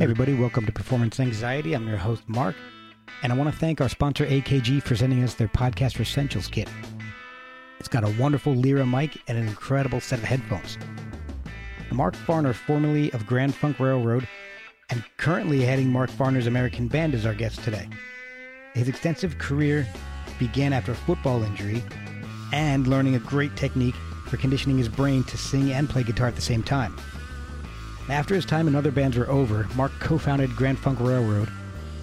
Hey everybody, welcome to Performance Anxiety. I'm your host Mark, and I want to thank our sponsor AKG for sending us their Podcast Essentials kit. It's got a wonderful Lyra mic and an incredible set of headphones. Mark Farner, formerly of Grand Funk Railroad, and currently heading Mark Farner's American Band, is our guest today. His extensive career began after a football injury and learning a great technique for conditioning his brain to sing and play guitar at the same time. After his time in other bands were over, Mark co founded Grand Funk Railroad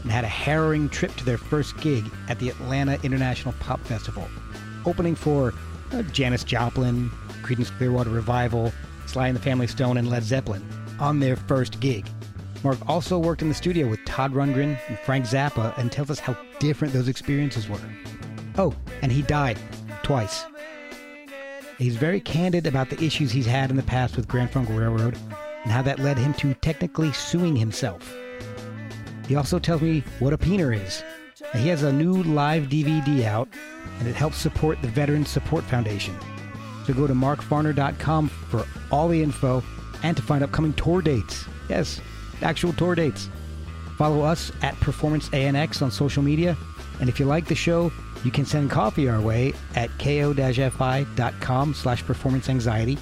and had a harrowing trip to their first gig at the Atlanta International Pop Festival, opening for uh, Janis Joplin, Creedence Clearwater Revival, Sly and the Family Stone, and Led Zeppelin on their first gig. Mark also worked in the studio with Todd Rundgren and Frank Zappa and tells us how different those experiences were. Oh, and he died twice. He's very candid about the issues he's had in the past with Grand Funk Railroad and how that led him to technically suing himself. He also tells me what a peener is. And he has a new live DVD out, and it helps support the Veteran Support Foundation. So go to markfarner.com for all the info and to find upcoming tour dates. Yes, actual tour dates. Follow us at Performance ANX on social media. And if you like the show, you can send coffee our way at ko-fi.com slash performance anxiety.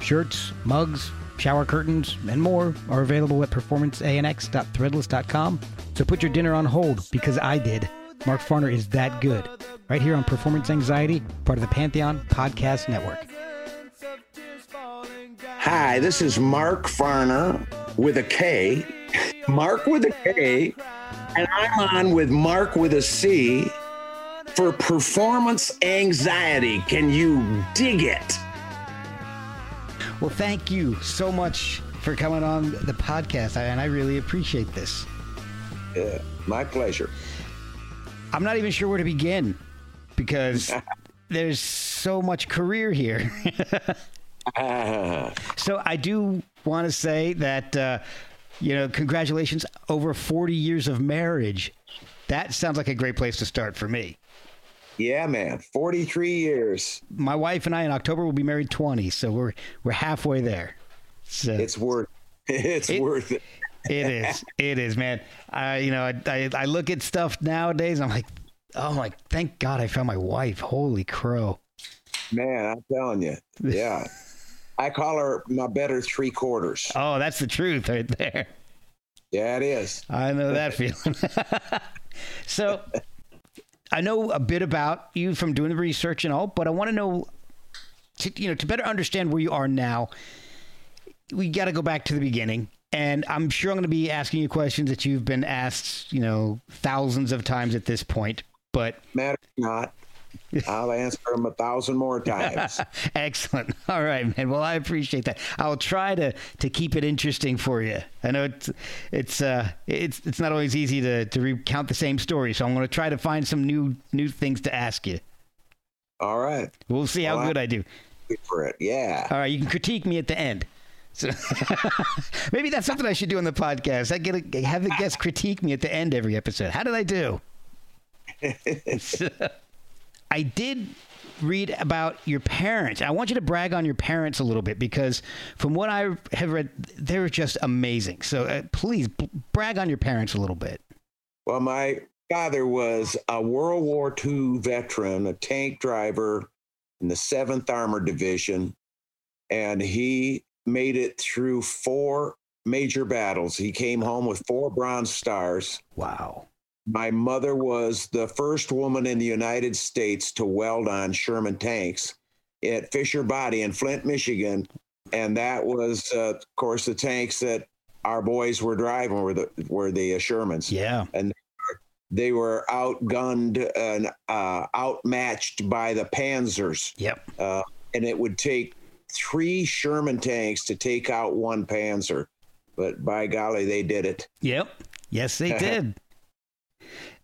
Shirts, mugs, shower curtains, and more are available at performanceanx.threadless.com. So put your dinner on hold because I did. Mark Farner is that good. Right here on Performance Anxiety, part of the Pantheon Podcast Network. Hi, this is Mark Farner with a K. Mark with a K. And I'm on with Mark with a C for performance anxiety. Can you dig it? Well, thank you so much for coming on the podcast, and I really appreciate this. Yeah, my pleasure. I'm not even sure where to begin because there's so much career here. so I do want to say that, uh, you know, congratulations over 40 years of marriage. That sounds like a great place to start for me. Yeah, man, 43 years. My wife and I in October will be married 20, so we're we're halfway there. So it's worth it's it, worth it. it is. It is, man. I you know, I, I, I look at stuff nowadays I'm like, "Oh my, thank God I found my wife. Holy crow." Man, I'm telling you. Yeah. I call her my better three quarters. Oh, that's the truth right there. Yeah, it is. I know that feeling. so, I know a bit about you from doing the research and all, but I want to know, to, you know, to better understand where you are now. We got to go back to the beginning, and I'm sure I'm going to be asking you questions that you've been asked, you know, thousands of times at this point. But matter not. I'll answer them a thousand more times. Excellent. All right, man. Well, I appreciate that. I'll try to to keep it interesting for you. I know it's it's uh it's it's not always easy to to recount the same story, so I'm going to try to find some new new things to ask you. All right. We'll see how well, good I do. For it, yeah. All right, you can critique me at the end. So maybe that's something I should do on the podcast. I get a, have the guests critique me at the end every episode. How did I do? I did read about your parents. I want you to brag on your parents a little bit because, from what I have read, they're just amazing. So uh, please b- brag on your parents a little bit. Well, my father was a World War II veteran, a tank driver in the 7th Armored Division, and he made it through four major battles. He came home with four Bronze Stars. Wow. My mother was the first woman in the United States to weld on Sherman tanks at Fisher Body in Flint, Michigan. And that was, uh, of course, the tanks that our boys were driving were the were the uh, Shermans. Yeah. And they were outgunned and uh, outmatched by the Panzers. Yep. Uh, and it would take three Sherman tanks to take out one Panzer. But by golly, they did it. Yep. Yes, they did.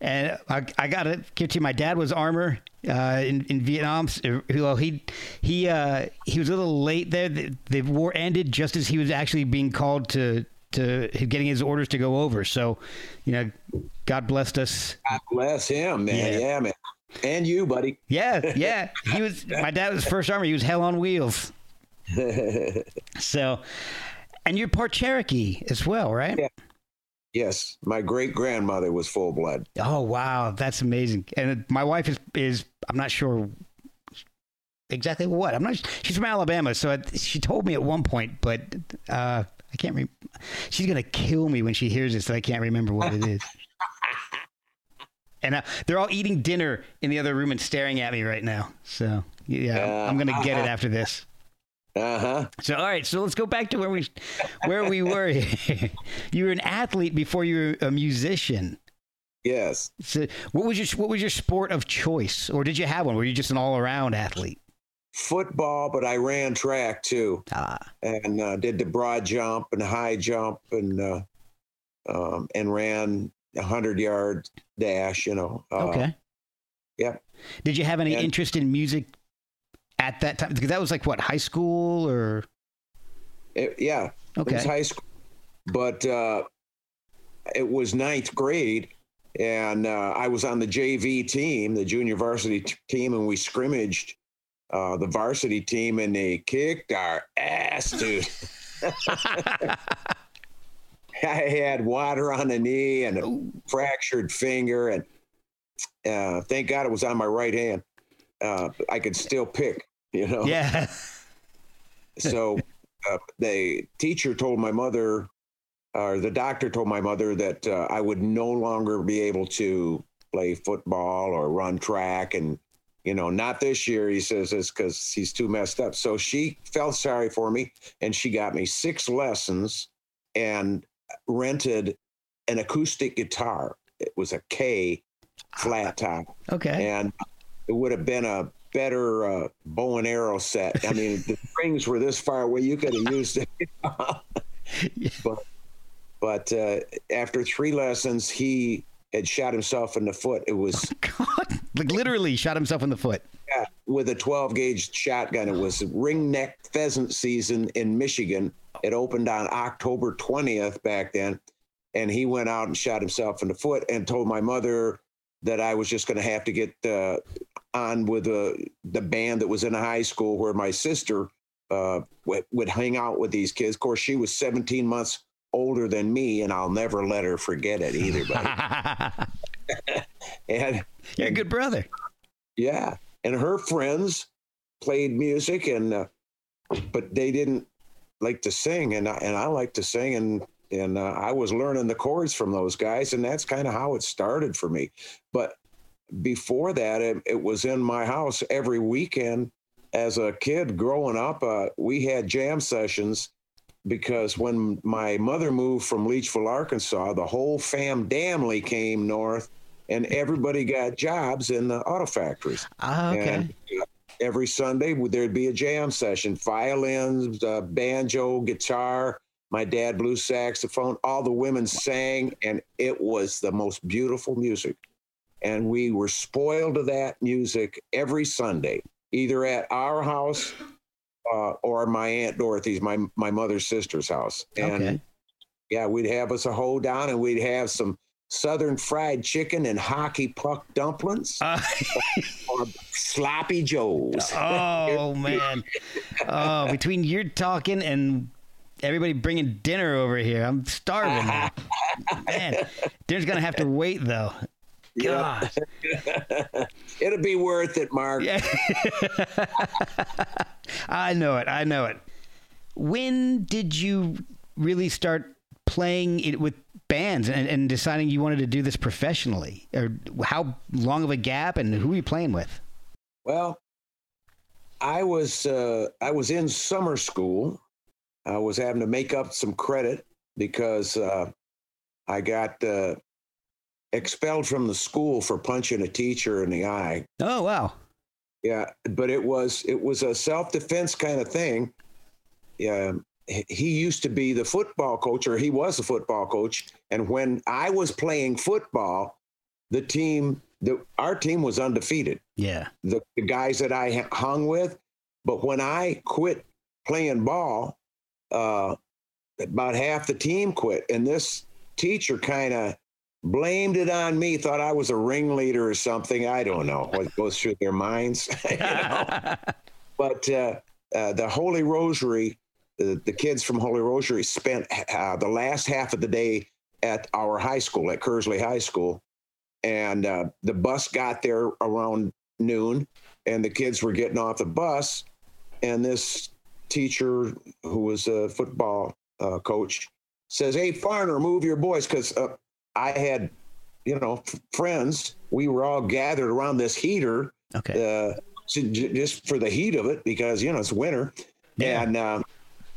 And I, I got to give to you, my dad was armor uh, in in Vietnam. Well, he he uh, he was a little late there. The, the war ended just as he was actually being called to to getting his orders to go over. So, you know, God blessed us. God bless him, man. Yeah. Yeah, man. And you, buddy. Yeah, yeah. He was my dad was first armor. He was hell on wheels. So, and you're part Cherokee as well, right? Yeah. Yes, my great grandmother was full blood. Oh wow, that's amazing. And my wife is is I'm not sure exactly what. I'm not. She's from Alabama, so she told me at one point, but uh, I can't. Re- she's gonna kill me when she hears this. That I can't remember what it is. and uh, they're all eating dinner in the other room and staring at me right now. So yeah, I'm gonna get it after this. Uh huh. So all right, so let's go back to where we where we were. you were an athlete before you were a musician. Yes. So what was your what was your sport of choice, or did you have one? Were you just an all around athlete? Football, but I ran track too, Ah, and uh, did the broad jump and high jump, and uh, um, and ran a hundred yard dash. You know. Uh, okay. yeah. Did you have any And- interest in music at that time? Because that was like what high school or It- yeah. It was okay. high school, but uh, it was ninth grade, and uh, I was on the JV team, the junior varsity t- team, and we scrimmaged uh, the varsity team, and they kicked our ass, dude. I had water on the knee and a fractured finger, and uh, thank God it was on my right hand. Uh, I could still pick, you know yeah. so uh, the teacher told my mother or the doctor told my mother that uh, i would no longer be able to play football or run track and you know not this year he says it's because he's too messed up so she felt sorry for me and she got me six lessons and rented an acoustic guitar it was a Kay flat top Okay. and it would have been a better uh, bow and arrow set. I mean, the strings were this far away; you could have used it. But but uh, after three lessons, he had shot himself in the foot. It was God, like literally shot himself in the foot. yeah, with a 12 gauge shotgun. It was ring neck pheasant season in Michigan. It opened on October 20th back then. And he went out and shot himself in the foot and told my mother that I was just going to have to get uh, on with the, the band that was in a high school where my sister uh, would, would hang out with these kids. Of course, she was 17 months older than me, and I'll never let her forget it either. Buddy. and You're a good brother. yeah, and her friends played music, and uh, but they didn't like to sing, and I, and I like to sing, and and uh, I was learning the chords from those guys, and that's kind of how it started for me. But before that, it, it was in my house every weekend. As a kid growing up, uh, we had jam sessions because when my mother moved from Leachville, Arkansas, the whole fam damnly came north, and everybody got jobs in the auto factories. Ah, okay. And uh, every Sunday there'd be a jam session: violins, uh, banjo, guitar. My dad blew saxophone. All the women sang, and it was the most beautiful music. And we were spoiled to that music every Sunday, either at our house uh, or my aunt Dorothy's, my my mother's sister's house. And Okay. yeah, we'd have us a hoedown, and we'd have some Southern fried chicken and hockey puck dumplings Uh, or sloppy joes. oh man. Oh, between your talking and everybody bringing dinner over here, I'm starving now. Man, dinner's gonna have to wait though. God. It'll be worth it, Mark. Yeah. I know it. I know it. When did you really start playing it with bands and, and deciding you wanted to do this professionally? Or how long of a gap and who were you playing with? Well, I was uh, I was in summer school. I was having to make up some credit because uh, I got uh, expelled from the school for punching a teacher in the eye. Oh wow. Yeah, but it was it was a self defense kind of thing. Yeah, he- used to be the football coach, or he was a football coach. And when I was playing football, the team, the our team was undefeated. Yeah. The, the guys that I hung with, but when I quit playing ball, uh, about half the team quit, and this teacher kind of blamed it on me. Thought I was a ringleader or something. I don't know what goes through their minds. you know? but uh, uh, the Holy Rosary, the, the kids from Holy Rosary spent uh, the last half of the day at our high school, at Kearsley High School. And uh, the bus got there around noon, and the kids were getting off the bus. And this teacher, who was a football uh, coach, says, Hey, Farner, move your boys. Because uh, I had, you know, f- friends. We were all gathered around this heater Okay. uh, j- just for the heat of it because you know it's winter Yeah. and um,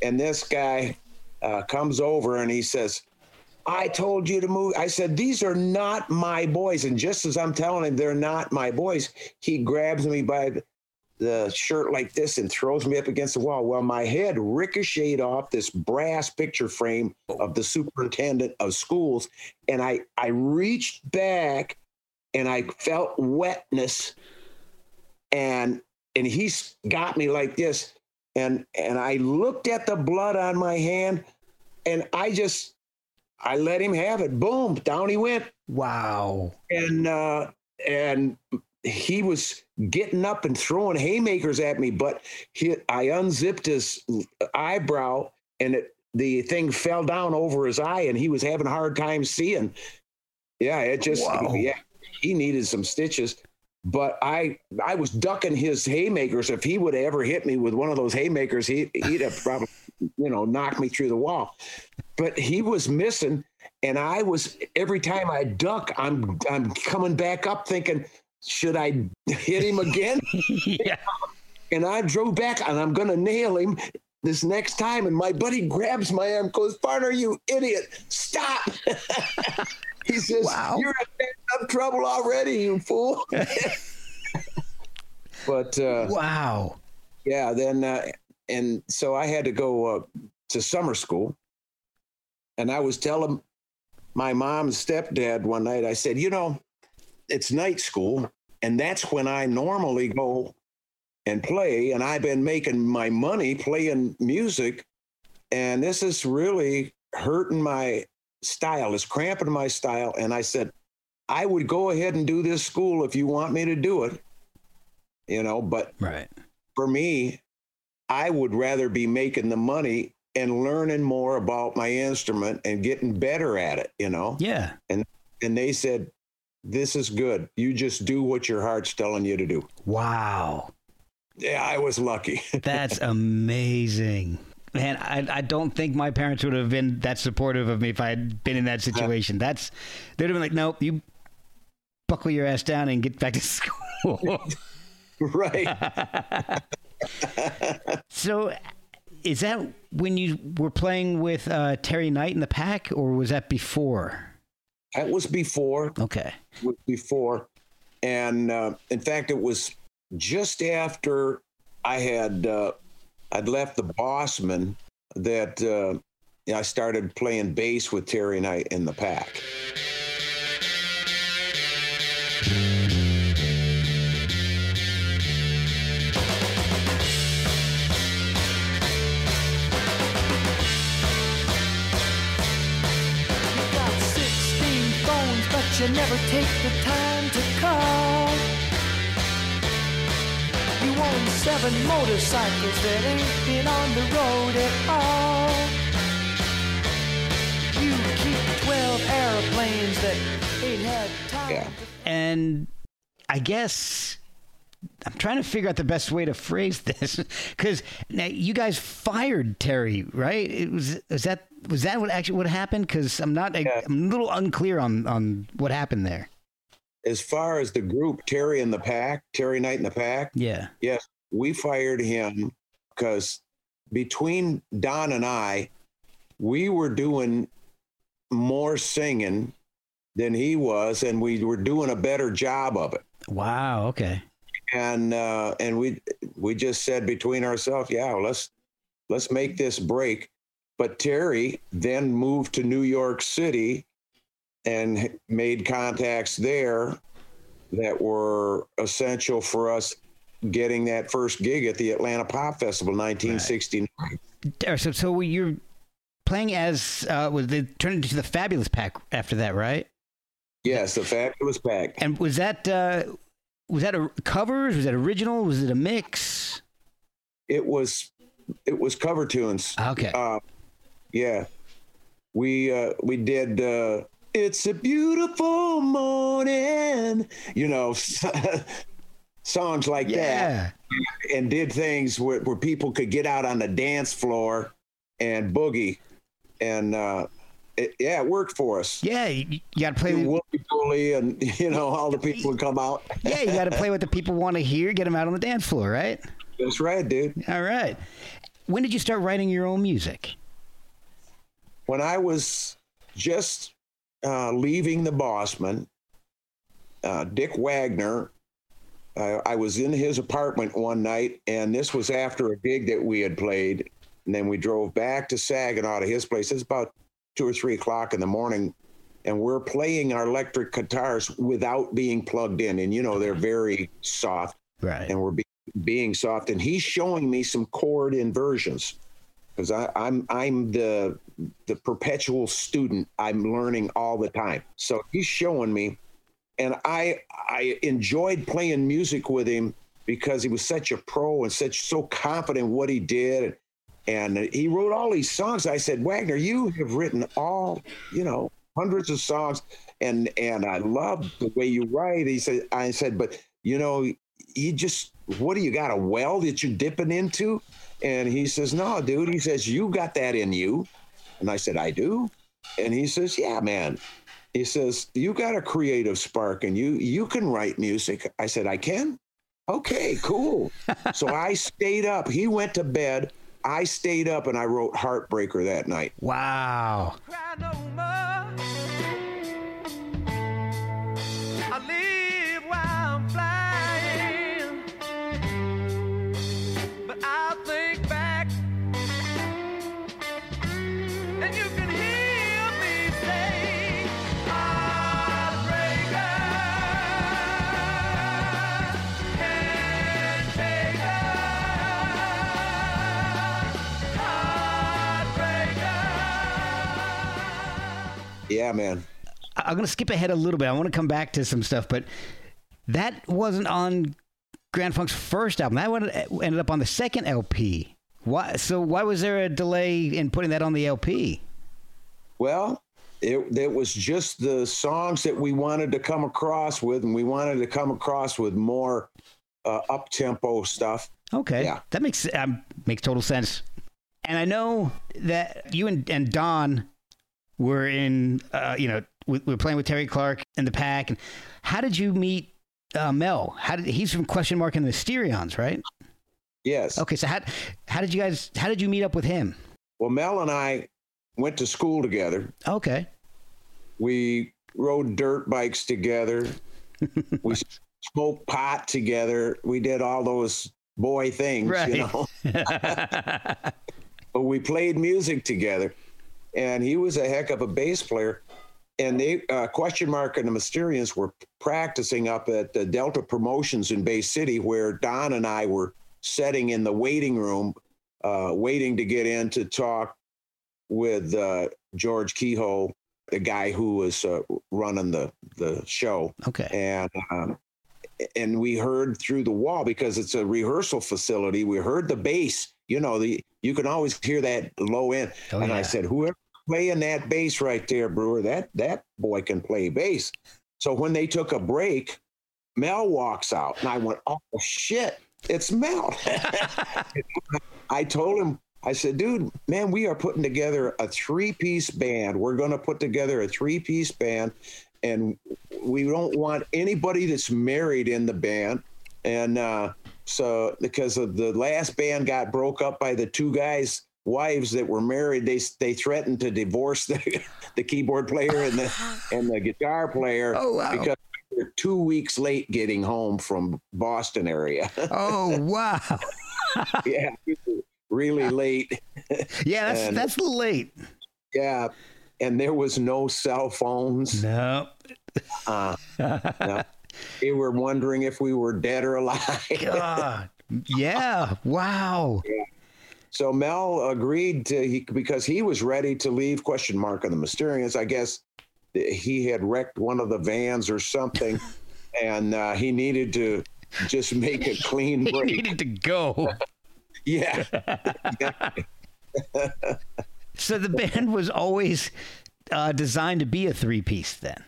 and this guy uh, comes over and he says i told you to move i said these are not my boys and just as i'm telling him they're not my boys he grabs me by the- shirt like this and throws me up against the wall. Well my head ricocheted off this brass picture frame of the superintendent of schools and i i reached back and i felt wetness. And and he's got me like this and and i looked at the blood on my hand and i just i let him have it. Boom down he went. Wow. and uh and he was getting up and throwing haymakers at me but he i unzipped his eyebrow and it the thing fell down over his eye and he was having a hard time seeing. Yeah it just Wow. yeah he needed some stitches but i i was ducking his haymakers. If he would have ever hit me with one of those haymakers he, he'd have probably you know knocked me through the wall. But he was missing and i was every time i duck i'm i'm coming back up thinking should i hit him again yeah. and I drove back and I'm gonna nail him this next time. And my buddy grabs my arm, goes, Partner, you idiot, stop. he says, Wow. You're in trouble already, you fool. but uh, Wow. yeah, then uh, and so I had to go uh, to summer school, and I was telling my mom and stepdad one night. I said, you know, it's night school, and that's when I normally go and play, and I've been making my money playing music, and this is really hurting my style. It's cramping my style, and I said. I would go ahead and do this school if you want me to do it, you know, but Right. for me, I would rather be making the money and learning more about my instrument and getting better at it, you know? Yeah. And they said, This is good. You just do what your heart's telling you to do. Wow. Yeah, I was lucky. That's amazing. Man, I, I don't think my parents would have been that supportive of me if I had been in that situation. That's they'd have been like, nope, you buckle your ass down and get back to school. right. so, is that when you were playing with uh, Terry Knight in the pack, or was that before? That was before. Okay. was before. And uh, in fact, it was just after I had uh, I'd left the Bossmen that uh, I started playing bass with Terry Knight in the pack. You got 16 phones you never take the time to call. You own seven motorcycles that ain't been on the road at all. You keep 12 airplanes that ain't had time Yeah. to And I guess I'm trying to figure out the best way to phrase this because now you guys fired Terry, right? It was was that was that what actually what happened? Because I'm not Yeah. I'm a little unclear on on what happened there. As far as the group, Terry and the Pack, Terry Knight and the Pack, Yeah. yes, we fired him because between Don and I, we were doing more singing than he was, and we were doing a better job of it. Wow. Okay. And uh, and we we just said between ourselves, yeah, let's let's make this break. But Terry then moved to New York City and made contacts there that were essential for us getting that first gig at the Atlanta Pop Festival, 1969. Uh, So so you're playing as uh, was they turned into the Fabulous Pack after that, right? Yes, the Fabulous Pack. And was that uh, was that a covers? Was that original? Was it a mix? It was it was cover tunes. Okay. Uh, yeah, we uh, we did. Uh, it's a beautiful morning, you know, songs like yeah. that, and did things where, where people could get out on the dance floor and boogie, and uh, it, yeah, it worked for us. Yeah, you, you got to play. Willie Dooley and you know all the people would come out. Yeah, you got to play what the people want to hear. Get them out on the dance floor, right? That's right, dude. All right. When did you start writing your own music? when I was just uh, leaving the Bossmen, uh, Dick Wagner, uh, I was in his apartment one night, and this was after a gig that we had played. And then we drove back to Saginaw to his place. It's about two or three o'clock in the morning, and we're playing our electric guitars without being plugged in. And you know, they're very soft Right. and we're be- being soft. And he's showing me some chord inversions because I'm I'm the the perpetual student. I'm learning all the time. So he's showing me, and I I enjoyed playing music with him because he was such a pro and such so confident in what he did. And he wrote all these songs. I said, Wagner, you have written all, you know, hundreds of songs, and and I love the way you write. He said, I said, but you know, you just what do you got a well that you're dipping into? And he says, No, dude. He says, You got that in you. And I said, I do. And he says, Yeah, man. He says, You got a creative spark and you you can write music. I said, I can. Okay, cool. so I stayed up. He went to bed. I stayed up and I wrote Heartbreaker that night. Wow. Yeah, man. I'm going to skip ahead a little bit. I want to come back to some stuff, but that wasn't on Grand Funk's first album. That one ended up on the second LP. Why? So why was there a delay in putting that on the LP? Well, it, it was just the songs that we wanted to come across with, and we wanted to come across with more uh, up tempo stuff. Okay, Yeah. that makes um, makes total sense. And I know that you and, and Don were in, uh, you know, we, we were playing with Terry Clark and the Pack. And how did you meet uh, Mel? How did he's from Question Mark and the Mysterians, right? Yes. Okay, so how how did you guys how did you meet up with him? Well, Mel and I went to school together. Okay, We rode dirt bikes together. we smoked pot together. We did all those boy things, Right. you know. but we played music together, and he was a heck of a bass player. And they uh, question mark and the Mysterians were practicing up at the Delta Promotions in Bay City, where Don and I were sitting in the waiting room, uh, waiting to get in to talk with uh, George Kehoe the guy who was uh, running the the show, Okay. and um, and we heard through the wall because it's a rehearsal facility. We heard the bass. You know, the you can always hear that low end. Oh, and I said, whoever playing that bass right there, Brewer, that that boy can play bass. So when they took a break, Mel walks out, and I went, oh shit, it's Mel. I told him, I said, dude, man, we are putting together a three piece band. We're going to put together a three piece band, and we don't want anybody that's married in the band. And uh, so, because of the last band got broke up by the two guys' wives that were married, they they threatened to divorce the, the keyboard player and the and the guitar player Oh, wow. because we were two weeks late getting home from Boston area. Oh wow. yeah, really late. Yeah, that's And- that's late. Yeah, and there was no cell phones. No. Uh, no. They were wondering if we were dead or alive. God. Yeah. Wow. So Mel agreed to he because he was ready to leave. Question mark on the Mysterians. I guess he had wrecked one of the vans or something, and uh, he needed to just make a clean He needed to go. yeah. So the band was always uh, designed to be a three piece then.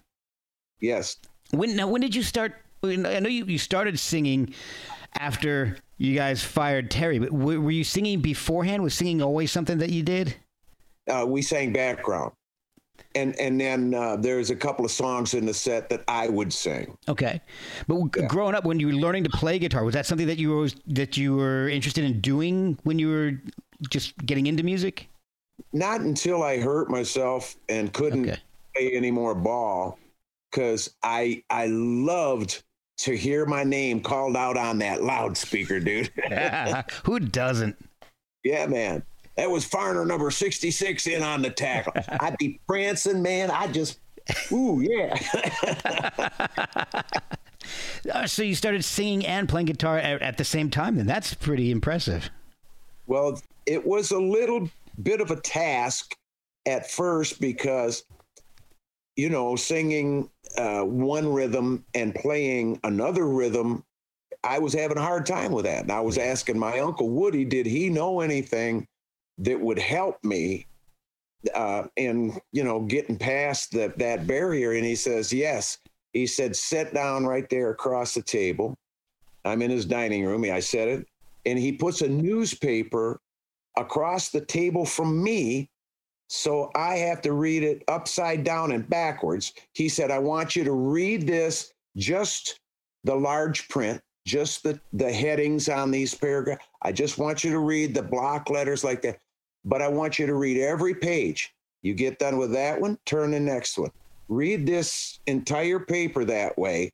Yes. When now when did you start I know you, you started singing after you guys fired Terry, but w- were you singing beforehand? Was singing always something that you did? uh, we sang background, and and then uh, there's a couple of songs in the set that I would sing. Okay, but w growing up, when you were learning to play guitar, was that something that you were always, that you were interested in doing when you were just getting into music? Not until I hurt myself and couldn't Okay. play any more ball, because I I loved to hear my name called out on that loudspeaker, dude. Who doesn't? yeah, man. That was Farner number 66 in on the tackle. I'd be prancing, man. I just, ooh, yeah. Uh, so you started singing and playing guitar at, at the same time. Then that's pretty impressive. Well, it was a little bit of a task at first because, you know, singing uh, one rhythm and playing another rhythm, I was having a hard time with that. And I was asking my uncle Woody, did he know anything that would help me uh, in, you know, getting past that that barrier? And he says, yes. He said, sit down right there across the table. I'm in his dining room. I said it. And he puts a newspaper across the table from me. So I have to read it upside down and backwards. He said, I want you to read this, just the large print, just the, the headings on these paragraphs. I just want you to read the block letters like that. But I want you to read every page. You get done with that one, turn the next one. Read this entire paper that way.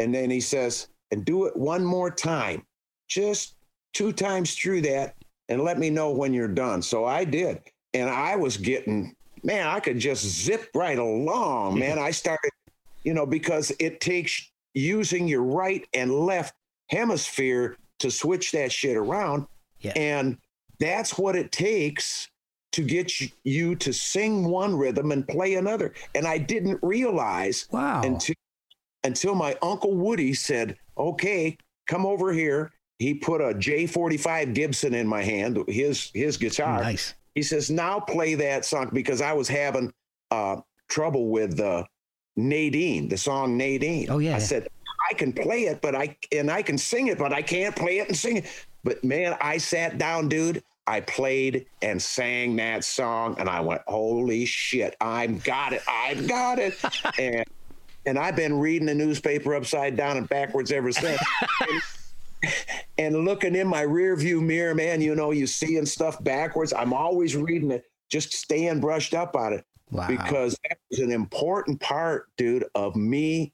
And then he says, and do it one more time, just two times through that, and let me know when you're done. So I did. And I was getting, man, I could just zip right along, man. I started, you know, because it takes using your right and left hemisphere to switch that shit around. Yeah. And that's what it takes to get you- to sing one rhythm and play another. And I didn't realize Wow. until until my uncle Woody said, "Okay, come over here." He put a J45 Gibson in my hand, his his guitar. nice. He says, "Now play that song because I was having uh, trouble with uh, Nadine, the song Nadine." Oh, yeah. I said, "I can play it, but I and I can sing it, but I can't play it and sing it." But man, I sat down, dude. I played and sang that song, and I went, "Holy shit! I've got it! I've got it!" and and I've been reading the newspaper upside down and backwards ever since. and, looking in my rear view mirror, man, you know, you seeing stuff backwards. I'm always reading it, just staying brushed up on it Wow. because that was an important part, dude, of me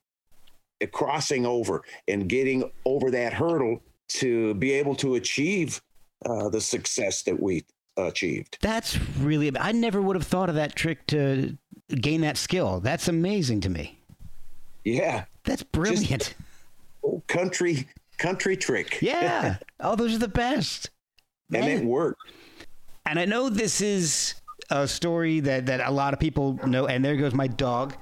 crossing over and getting over that hurdle to be able to achieve uh, the success that we achieved. That's really. I never would have thought of that trick to gain that skill. That's amazing to me. Yeah, That's brilliant. old country country trick. yeah. Oh, those are the best. and it worked. And I know this is a story that that a lot of people know. And there goes my dog.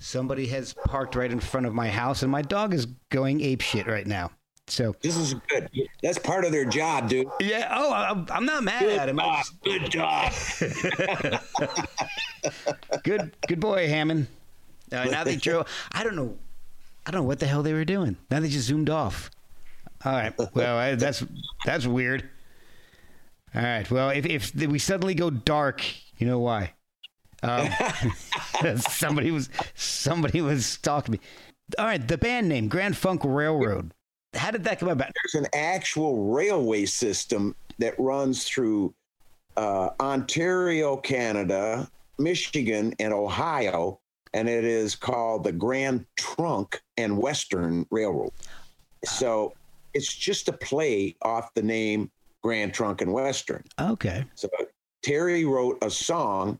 Somebody has parked right in front of my house, and my dog is going ape shit right now. So This is good. That's part of their job, dude. yeah. Oh, I'm, I'm not mad at him. I Good job. good good boy hammond uh, now they drove i don't know i don't know what the hell they were doing now they just zoomed off all right. Well I, that's that's weird. All right. Well if, if we suddenly go dark you know why? Um, somebody was somebody was stalking me. All right. The band name grand funk railroad. How did that come about? There's an actual railway system that runs through uh, Ontario, Canada, Michigan, and Ohio, and it is called the Grand Trunk and Western Railroad. So it's just a play off the name Grand Trunk and Western. okay So Terry wrote a song,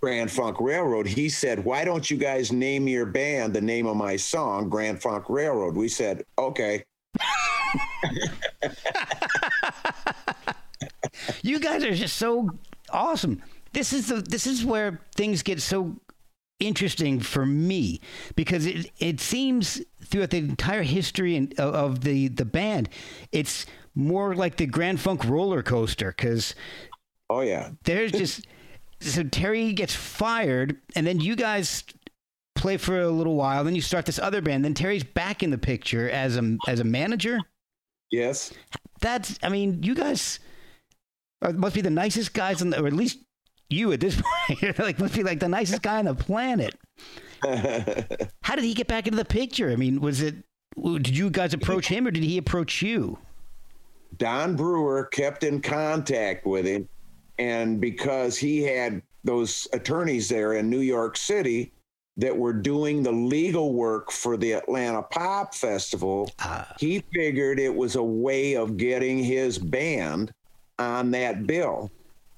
Grand Funk Railroad. He said, Why don't you guys name your band the name of my song, Grand Funk Railroad? We said, Okay. you guys are just so awesome. This is the this is where things get so interesting for me because it it seems throughout the entire history and of, of the the band, it's more like the Grand Funk roller coaster because Oh, yeah. there's just so Terry gets fired and then you guys play for a little while then you start this other band then Terry's back in the picture as a as a manager Yes. that's i mean you guys are, must be the nicest guys on the, or at least you at this point. You're like must be like the nicest guy on the planet. How did he get back into the picture? I mean was it did you guys approach him or did he approach you? Don Brewer kept in contact with him. And because he had those attorneys there in New York City that were doing the legal work for the Atlanta Pop Festival, ah. he figured it was a way of getting his band on that bill.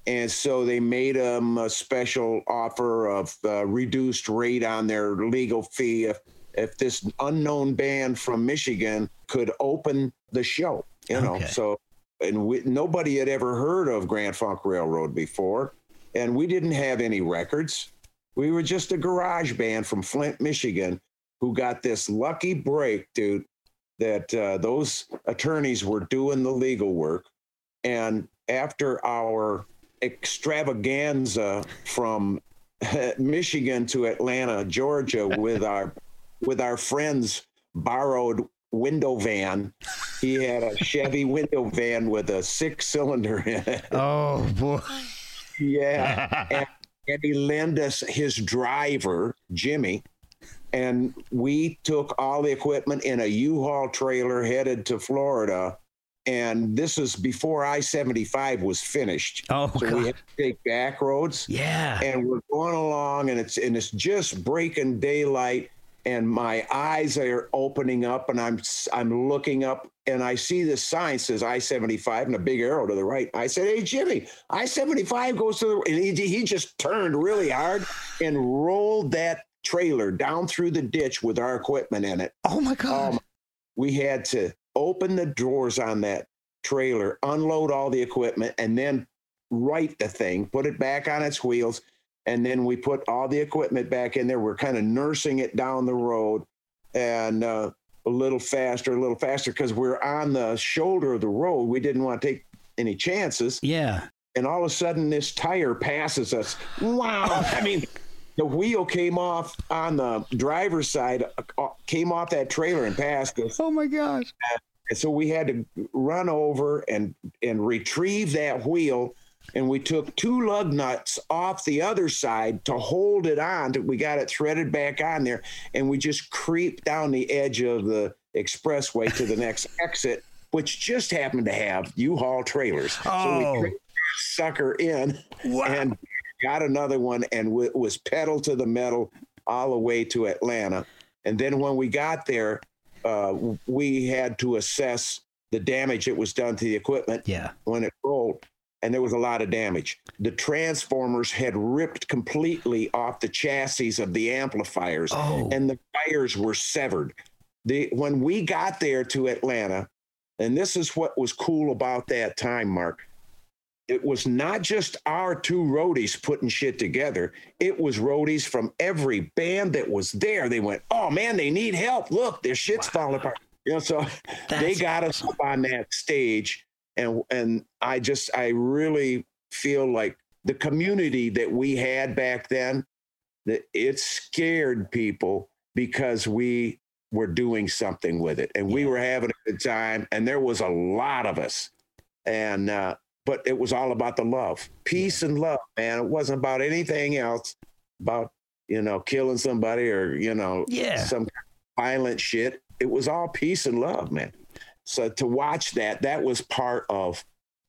And so they made him a special offer of uh, reduced rate on their legal fee if, if this unknown band from Michigan could open the show. You know, Okay. so and we, nobody had ever heard of Grand Funk Railroad before, and we didn't have any records. We were just a garage band from Flint, Michigan, who got this lucky break, dude, that uh, those attorneys were doing the legal work. And after our extravaganza from Michigan to Atlanta, Georgia, with our with our friends borrowed window van. He had a Chevy window van with a six cylinder in it. oh boy Yeah. and, and he lent us his driver, Jimmy. And we took all the equipment in a U-Haul trailer headed to Florida. And this is before I 75 was finished. Oh, so God. we had to take back roads yeah and we're going along and it's and it's just breaking daylight and my eyes are opening up and I'm I'm looking up and I see this sign says I-75 and a big arrow to the right. I said, "Hey Jimmy, I-75 goes to the and he he just turned really hard and rolled that trailer down through the ditch with our equipment in it. oh my god Um, we had to open the drawers on that trailer, unload all the equipment, and then right the thing, put it back on its wheels, and then we put all the equipment back in there. We're kind of nursing it down the road, and uh, a little faster, a little faster, because we're on the shoulder of the road. We didn't want to take any chances, yeah and all of a sudden, this tire passes us. Wow! I mean. The wheel came off on the driver's side, uh, came off that trailer and passed us. oh my gosh And so we had to run over and and retrieve that wheel. And we took two lug nuts off the other side to hold it on. We got it threaded back on there, and we just creeped down the edge of the expressway to the next exit, which just happened to have U-Haul trailers. So Oh. we sucker in and got another one and w- was pedal to the metal all the way to Atlanta. And then when we got there, uh, we had to assess the damage that was done to the equipment yeah when it rolled. And there was a lot of damage. The transformers had ripped completely off the chassis of the amplifiers, Oh. and the wires were severed. The, when we got there to Atlanta, and this is what was cool about that time, Mark, it was not just our two roadies putting shit together. It was roadies from every band that was there. They went, "Oh man, they need help! Look, their shit's falling apart." You know, so they That's got us up on that stage, and and I just I really feel like the community that we had back then, that it scared people because we were doing something with it, and we were having a good time, and there was a lot of us, and uh, but it was all about the love, peace and love, man. It wasn't about anything else, about you know killing somebody or you know Yeah. some violent shit. It was all peace and love, man. So to watch that, that was part of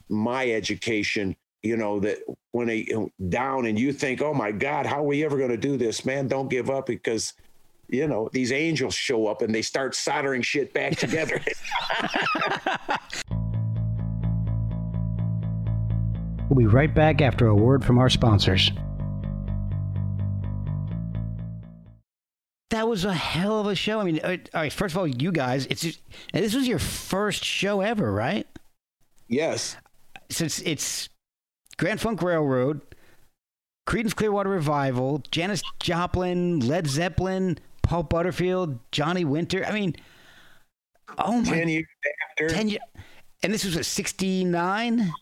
my education. You know that when they down and you think, oh my God, how are we ever going to do this, man? Don't give up because you know these angels show up and they start soldering shit back together. We'll be right back after a word from our sponsors. That was a hell of a show. I mean, uh, all right. First of all, you guys, it's just, this was your first show ever, right? yes, Since it's Grand Funk Railroad, Creedence Clearwater Revival, Janis Joplin, Led Zeppelin, Paul Butterfield, Johnny Winter. I mean, oh my, ten years after 10 years. And this was a 69.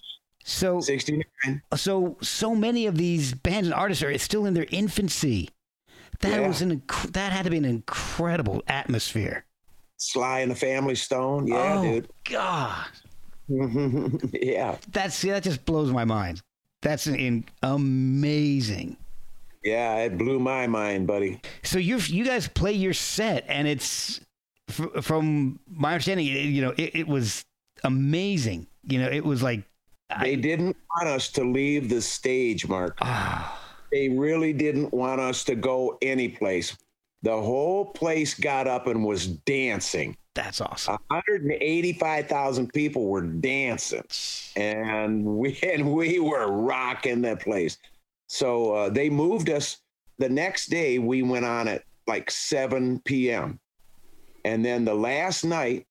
So, sixty nine. so, so many of these bands and artists are still in their infancy. That Yeah. was an, inc- that had to be an incredible atmosphere. Sly and the Family Stone. Yeah, oh, dude. God. yeah, That's, see, that just blows my mind. That's an, in, amazing. yeah. It blew my mind, buddy. So you you guys play your set, and it's f- from my understanding, it, you know, it, it was amazing. You know, it was like, They didn't want us to leave the stage, Mark. ah, They really didn't want us to go anyplace. The whole place got up and was dancing. that's awesome. 185,000 people were dancing, and we and we were rocking that place. So uh, they moved us. The next day, we went on at like 7 p.m. And then the last night,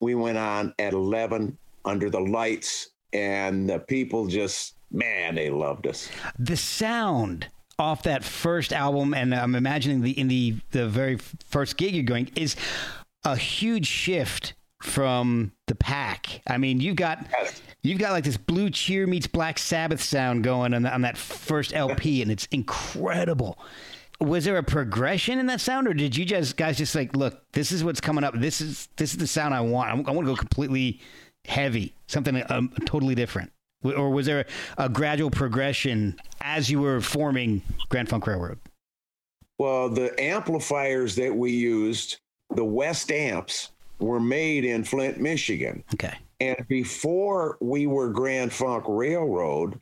we went on at 11 under the lights, and the people just, man, they loved us. the sound off that first album, and I'm imagining the in the the very first gig you're going is a huge shift from the pack. I mean, you've got you've got like this Blue Cheer meets Black Sabbath sound going on, on that first LP, and it's incredible. Was there a progression in that sound, or did you just guys just like, look, this is what's coming up. This is this is the sound I want. I, want to go completely heavy, something um, totally different. Or was there a, a gradual progression as you were forming Grand Funk Railroad? Well, the amplifiers that we used, the West amps, were made in Flint, Michigan. Okay. And before we were Grand Funk Railroad,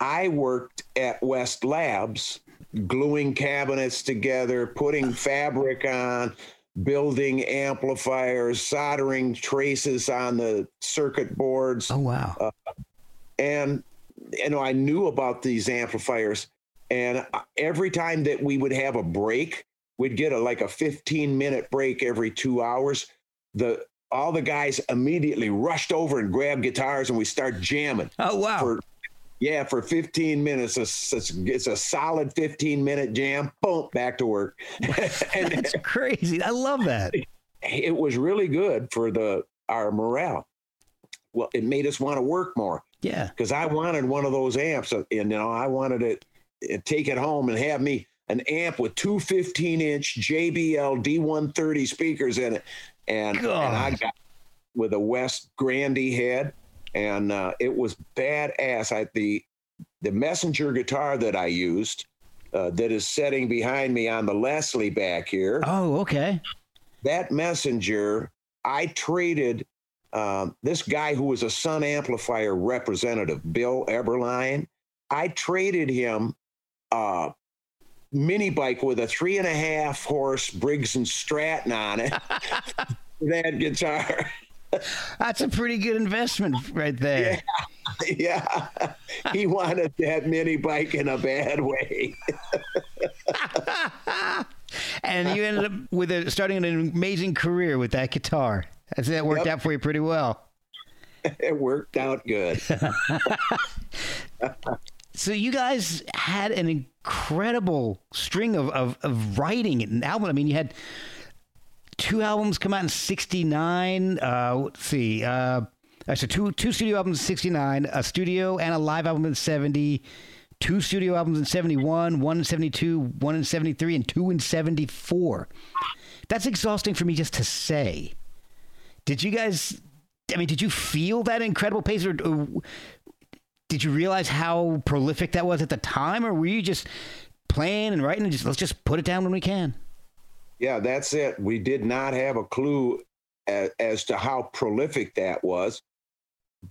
I worked at West Labs, gluing cabinets together, putting fabric on, building amplifiers, soldering traces on the circuit boards Oh wow. Uh, and you know i knew about these amplifiers and every time that we would have a break we'd get a like a 15 minute break every two hours the all the guys immediately rushed over and grabbed guitars and we start jamming oh wow. for yeah for 15 minutes it's, it's, it's a solid 15 minute jam boom back to work and That's crazy. I love that. it was really good for the our morale well it made us want to work more Yeah. because I wanted one of those amps, uh, and you know, I wanted it, uh, take it home and have me an amp with two 15 inch JBL D130 speakers in it, and, and I got with a West Grande head, and uh, it was badass. I the the messenger guitar that I used, uh, that is sitting behind me on the Leslie back here Oh okay. that messenger, I traded um, this guy who was a Sunn Amplifier representative, Bill Eberline. I traded him a mini bike with a three and a half horse Briggs and Stratton on it. that guitar. That's a pretty good investment right there. yeah. He wanted that mini bike in a bad way. and you ended up with a, starting an amazing career with that guitar. That worked Yep. out for you pretty well. it worked out good. so you guys had an incredible string of, of, of writing and album. I mean, you had two albums come out in 69. Uh, let's see. Uh, actually, two, two studio albums in 69, a studio and a live album in 70, two studio albums in 71, one in 72, one in 73, and two in 74. That's exhausting for me just to say. Did you guys, I mean, did you feel that incredible pace or, or did you realize how prolific that was at the time or were you just playing and writing and just let's just put it down when we can? Yeah, that's it. We did not have a clue as, as to how prolific that was,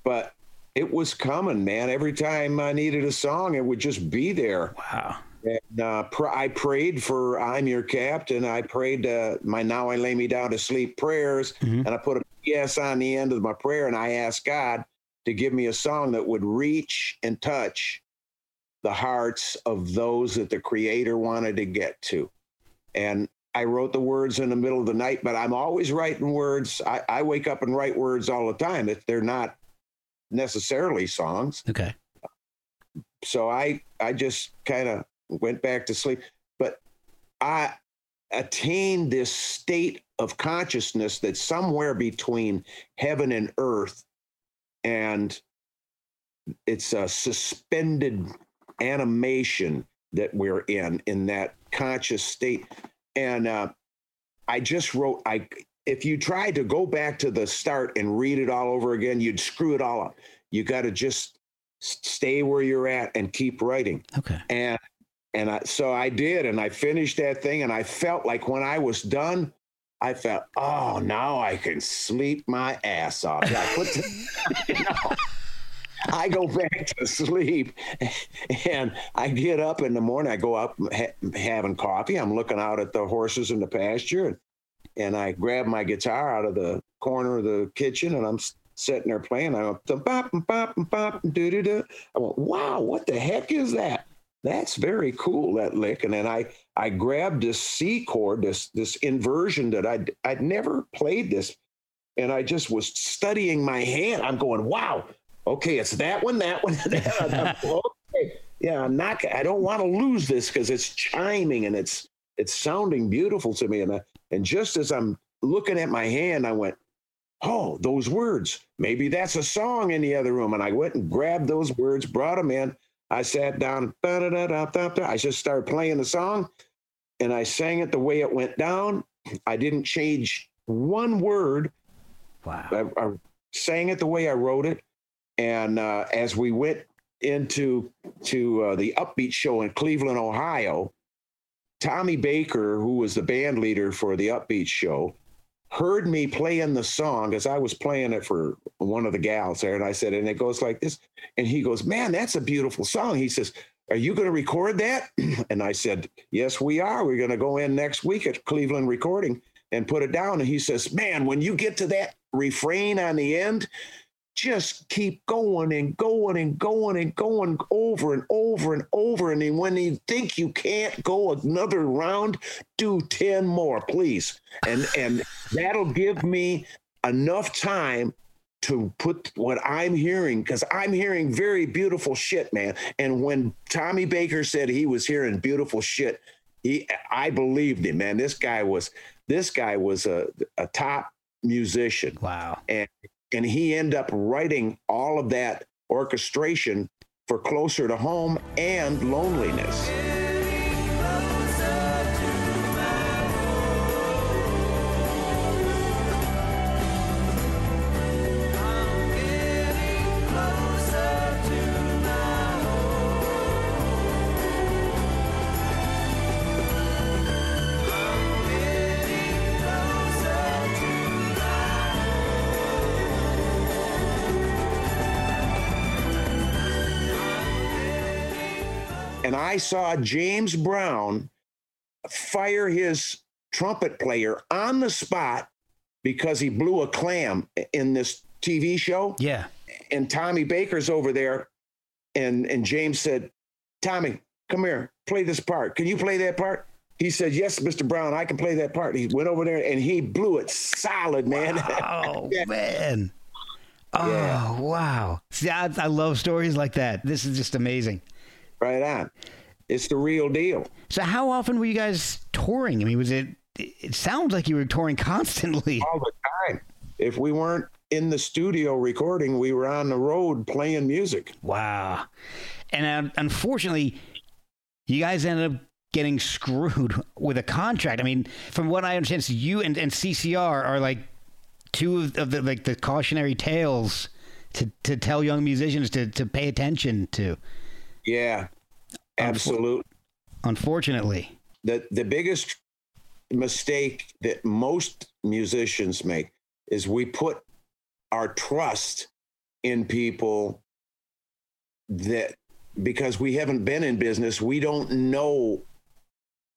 but it was coming, man. Every time I needed a song, it would just be there. Wow. And uh, pr- I prayed for "I'm Your Captain." I prayed uh, my "Now I Lay Me Down to Sleep" prayers, mm-hmm. and I put a yes on the end of my prayer, and I asked God to give me a song that would reach and touch the hearts of those that the Creator wanted to get to. And I wrote the words in the middle of the night, but I'm always writing words. I, I wake up and write words all the time. If they're not necessarily songs. Okay. So I I just kind of went back to sleep. But I attained this state of consciousness that's somewhere between heaven and earth. And it's a suspended animation that we're in, in that conscious state and uh, I just wrote. I if you tried to go back to the start and read it all over again, you'd screw it all up. You got to just stay where you're at and keep writing. Okay. And and I, so I did, and I finished that thing, and I felt like when I was done, I felt, oh, now I can sleep my ass off. I put the, you know, I go back to sleep and I get up in the morning. I go up ha- having coffee. I'm looking out at the horses in the pasture and, and I grab my guitar out of the corner of the kitchen and I'm sitting there playing. I go, bop, bop, bop, doo doo doo. I went, wow, what the heck is that? That's very cool, that lick. And then I, I grabbed this C chord, this, this inversion that I'd, I'd never played this. And I just was studying my hand. I'm going, wow, okay, it's that one, that one, that one. okay. Yeah, I'm not. I don't want to lose this because it's chiming and it's it's sounding beautiful to me. And I, and just as I'm looking at my hand, I went, oh, those words. Maybe that's a song in the other room. And I went and grabbed those words, brought them in. I sat down. I just started playing the song, and I sang it the way it went down. I didn't change one word. Wow. I, I sang it the way I wrote it. And uh, as we went into to uh, the Upbeat show in Cleveland, Ohio, Tommy Baker, who was the band leader for the Upbeat show, heard me playing the song as I was playing it for one of the gals there. And I said, and it goes like this. And he goes, Man, that's a beautiful song. He says, Are you going to record that? and I said, Yes, we are. We're going to go in next week at Cleveland Recording and put it down. And he says, Man, when you get to that refrain on the end, just keep going and going and going and going over and over and over. And then when you think you can't go another round, do 10 more, please. And and that'll give me enough time to put what I'm hearing, because I'm hearing very beautiful shit, man. And when Tommy Baker said he was hearing beautiful shit, he I believed him, man. This guy was this guy was a, a top musician. Wow. And and he ended up writing all of that orchestration for Closer to Home and Loneliness. I saw James Brown fire his trumpet player on the spot because he blew a clam in this TV show. Yeah. And Tommy Baker's over there, and and James said, "Tommy, come here, play this part. Can you play that part?" He said, "Yes, Mr. Brown, I can play that part." He went over there and he blew it solid, man. Oh yeah. man. Oh, Yeah. wow. See, I, I love stories like that. This is just amazing. Right on. It's the real deal. So, how often were you guys touring? I mean, was it? It sounds like you were touring constantly. all the time. If we weren't in the studio recording, we were on the road playing music. Wow. And uh, unfortunately, you guys ended up getting screwed with a contract. I mean, from what I understand, you and, and CCR are like two of the like the cautionary tales to, to tell young musicians to, to pay attention to. Yeah, absolutely. Unfortunately. The the biggest mistake that most musicians make is we put our trust in people that because we haven't been in business, we don't know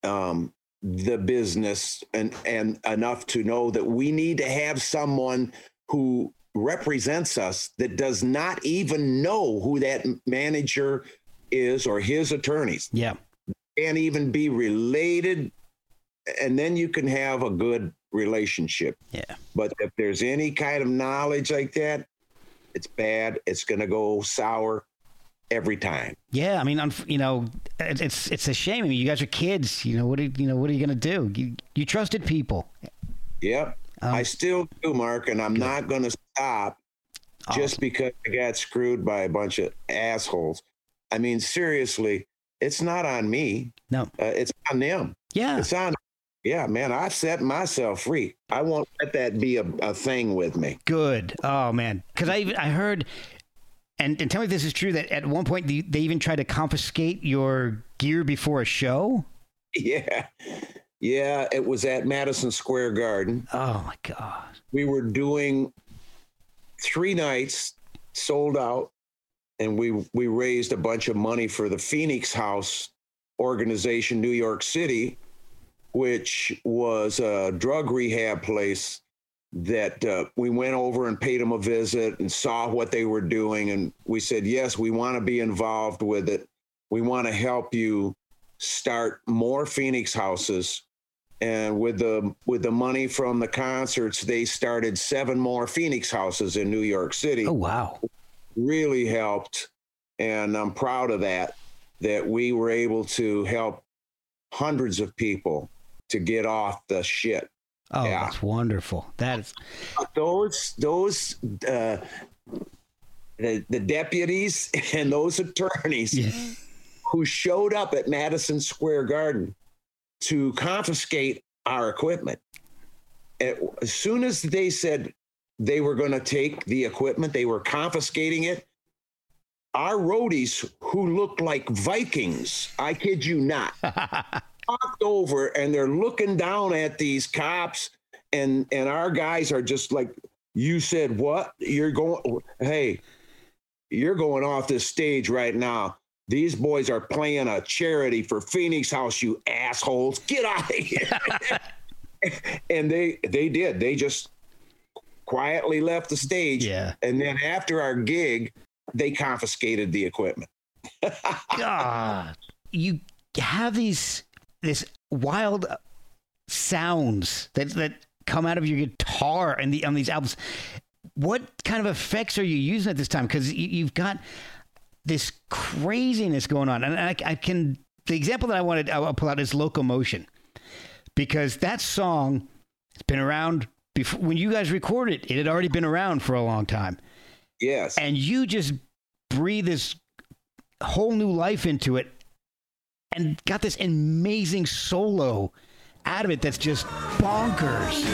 um, the business and and enough to know that we need to have someone who represents us that does not even know who that manager is or his attorneys Yeah. can't even be related and then you can have a good relationship Yeah. but if there's any kind of knowledge like that it's bad it's going to go sour every time Yeah, I mean, unf- you know, it's it's a shame. I mean, you guys are kids. You know, what are, you know, what are you going to do? You, you trusted people. yep Um, i still do mark and i'm not going to stop just because i got screwed by a bunch of assholes i mean seriously it's not on me No. uh, it's on them Yeah. it's on yeah man i've set myself free i won't let that be a, a thing with me Good. Oh man, because I even I heard, and, and tell me if this is true that at one point they, they even tried to confiscate your gear before a show. Yeah. Yeah, it was at Madison Square Garden. Oh my god. We were doing three nights sold out and we we raised a bunch of money for the Phoenix House organization New York City which was a drug rehab place that uh, we went over and paid them a visit and saw what they were doing. And we said yes we want to be involved with it. We want to help you start more phoenix houses. And with the with the money from the concerts they started seven more phoenix houses in new york city. Oh wow. Really helped and i'm proud of that that we were able to help hundreds of people to get off the shit Oh, Yeah. that's wonderful. That is. Those those uh, the the deputies and those attorneys Yeah. who showed up at Madison Square Garden to confiscate our equipment. It- as soon as they said they were going to take the equipment, they were confiscating it. Our roadies, who looked like Vikings, I kid you not, walked over and they're looking down at these cops, and and our guys are just like, "You said what? You're going? Hey, you're going off this stage right now. These boys are playing a charity for Phoenix House, you assholes. Get out of here. and they they did. They just quietly left the stage. Yeah. And then after our gig, they confiscated the equipment. God. You have these this wild sounds that that come out of your guitar and the on these albums. What kind of effects are you using at this time? Because you, you've got this craziness going on, and I, I can. The example that I wanted I'll pull out is "Locomotion," because that song has been around before. When you guys recorded it, it had already been around for a long time Yes. and you just breathe this whole new life into it and got this amazing solo out of it that's just bonkers.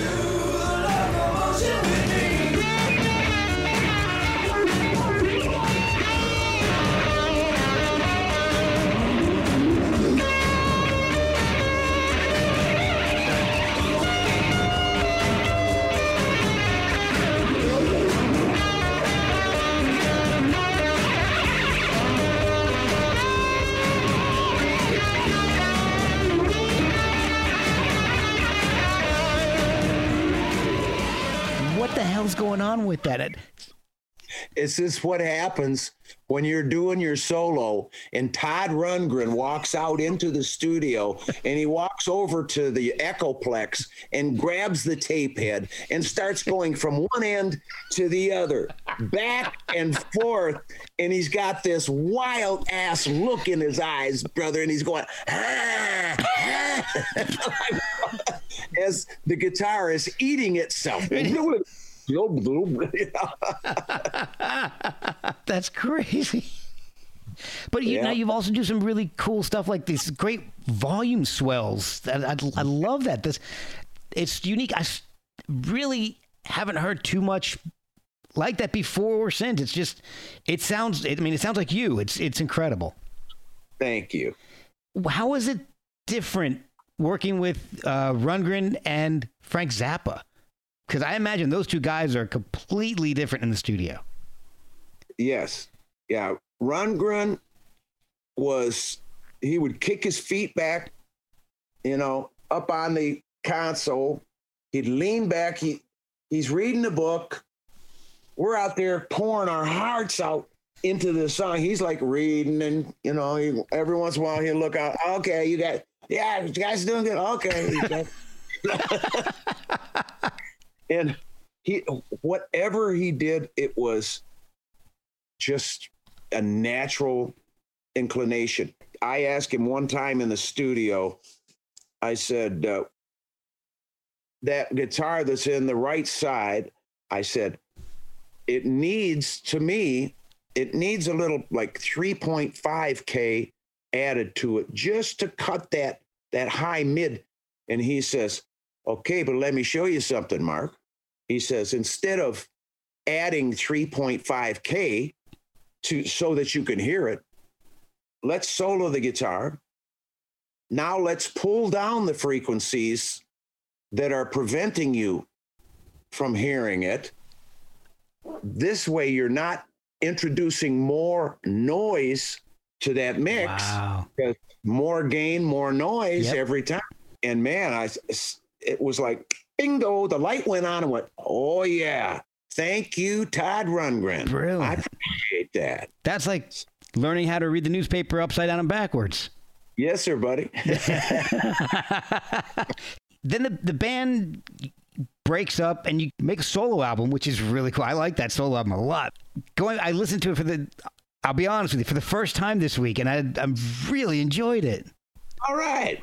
Hell's going on with that? It- It's just what happens when you're doing your solo and Todd Rundgren walks out into the studio and he walks over to the Echoplex and grabs the tape head and starts going from one end to the other, back and forth. And he's got this wild ass look in his eyes, brother. And he's going, ah, ah. as the guitar is eating itself. That's crazy. But you, Yeah. now you've also do some really cool stuff like these great volume swells. I, I, I love that. This it's unique. I really haven't heard too much like that before or since. It's just it sounds. I mean, it sounds like you. It's it's incredible. Thank you. How is it different working with uh, Rundgren and Frank Zappa? Because I imagine those two guys are completely different in the studio. Yes. Yeah. Rundgren was, he would kick his feet back, you know, up on the console. He'd lean back. He, he's reading the book. We're out there pouring our hearts out into the song. He's like reading, and, you know, he, every once in a while he'll look out. Okay, you got, yeah, you guys doing good. Okay. and he, whatever he did, it was just a natural inclination. I asked him one time in the studio, I said, uh, that guitar that's in the right side, I said, it needs, to me, it needs a little like 3.5K added to it just to cut that that high mid. And he says, okay, but let me show you something, Mark. He says, instead of adding 3.5K, to so that you can hear it. Let's solo the guitar. Now let's pull down the frequencies that are preventing you from hearing it. This way, you're not introducing more noise to that mix. Wow. Because More gain, more noise Yep. every time. And man, I it was like bingo. The light went on and went. Oh yeah, thank you, Todd Rundgren. Brilliant. I appreciate that. That's like learning how to read the newspaper upside down and backwards. Yes, sir, buddy. Then the, the band breaks up and you make a solo album, which is really cool. I like that solo album a lot. Going, I listened to it for the, I'll be honest with you, for the first time this week, and I, I really enjoyed it. All right.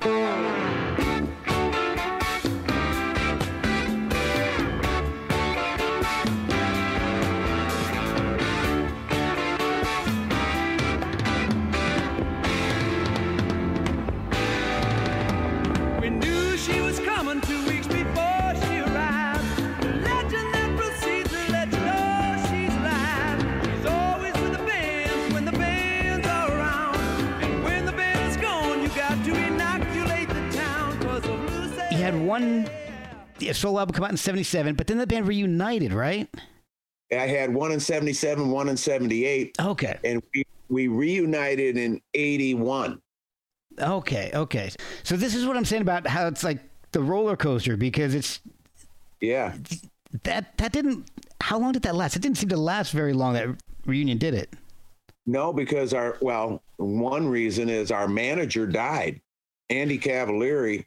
Had one yeah, solo album come out in 77, but then the band reunited, right? I had one in 77, one in 78, Okay. and we, we reunited in 81. Okay. Okay. So this is what I'm saying about how it's like the roller coaster because it's Yeah. that, that didn't, how long did that last? It didn't seem to last very long. That reunion did it. No, because our, well, one reason is our manager died. Andy Cavaliere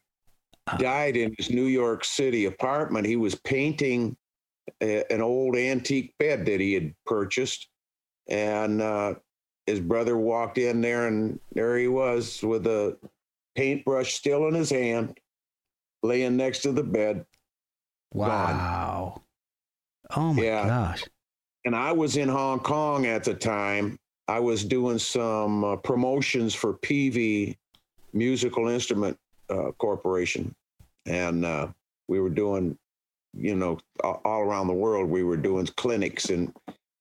died in his New York City apartment. He was painting a, an old antique bed that he had purchased. And uh, his brother walked in there, and there he was with a paintbrush still in his hand, laying next to the bed. Wow. Oh my Yeah. gosh. and I was in Hong Kong at the time. I was doing some uh, promotions for Peavey Musical Instrument uh, Corporation, and uh, we were doing, you know, all around the world. We were doing clinics in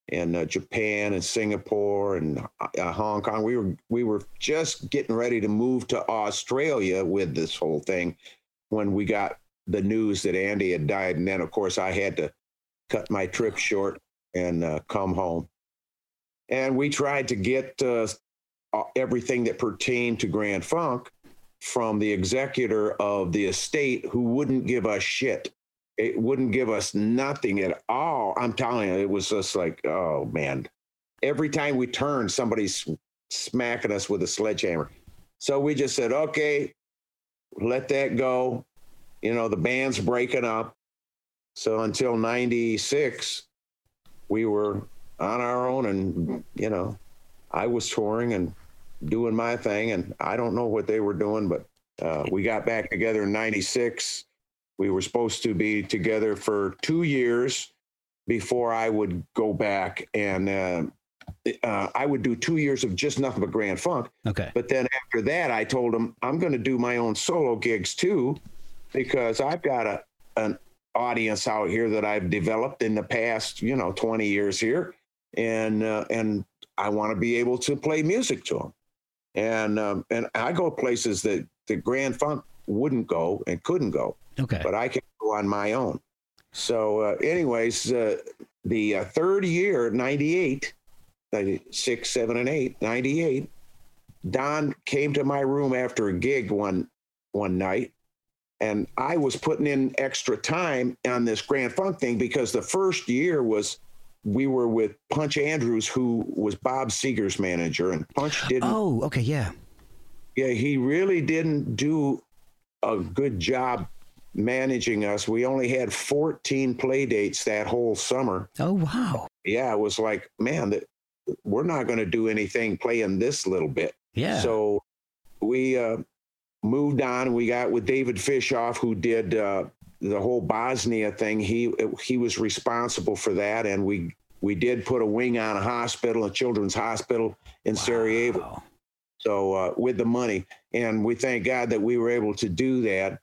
in uh, Japan and Singapore and uh, Hong Kong. We were we were just getting ready to move to Australia with this whole thing when we got the news that Andy had died, and then of course I had to cut my trip short and uh, come home. And we tried to get everything that pertained to Grand Funk from the executor of the estate who wouldn't give us shit. it wouldn't give us nothing at all. I'm telling you, it was just like, oh man. Every time we turned, somebody's smacking us with a sledgehammer. So we just said, okay, let that go. You know, the band's breaking up. So until 96, we were on our own and, you know, I was touring and doing my thing. And I don't know what they were doing, but uh, we got back together in 96. We were supposed to be together for two years before I would go back and uh, uh, I would do two years of just nothing but Grand Funk. Okay. But then after that, I told him I'm going to do my own solo gigs too, because I've got a an audience out here that I've developed in the past, you know, 20 years here, and uh, and I want to be able to play music to them, and um, and I go places that the Grand Funk wouldn't go and couldn't go, Okay. but I can go on my own. So, uh, anyways, uh, the uh, third year, 98, 96, 7, and 8, 98, Don came to my room after a gig one one night, and I was putting in extra time on this Grand Funk thing because the first year was we were with Punch Andrews, who was Bob Seger's manager, and Punch didn't oh, okay. Yeah. yeah, he really didn't do a good job managing us. We only had 14 play dates that whole summer. Oh, wow. Yeah, it was like, man, that we're not going to do anything playing this little bit. Yeah. So we uh, moved on. We got with David Fishof, who did uh, the whole Bosnia thing. He he was responsible for that, and we we did put a wing on a hospital, a children's hospital in Sarajevo. So uh, with the money, and we thank God that we were able to do that.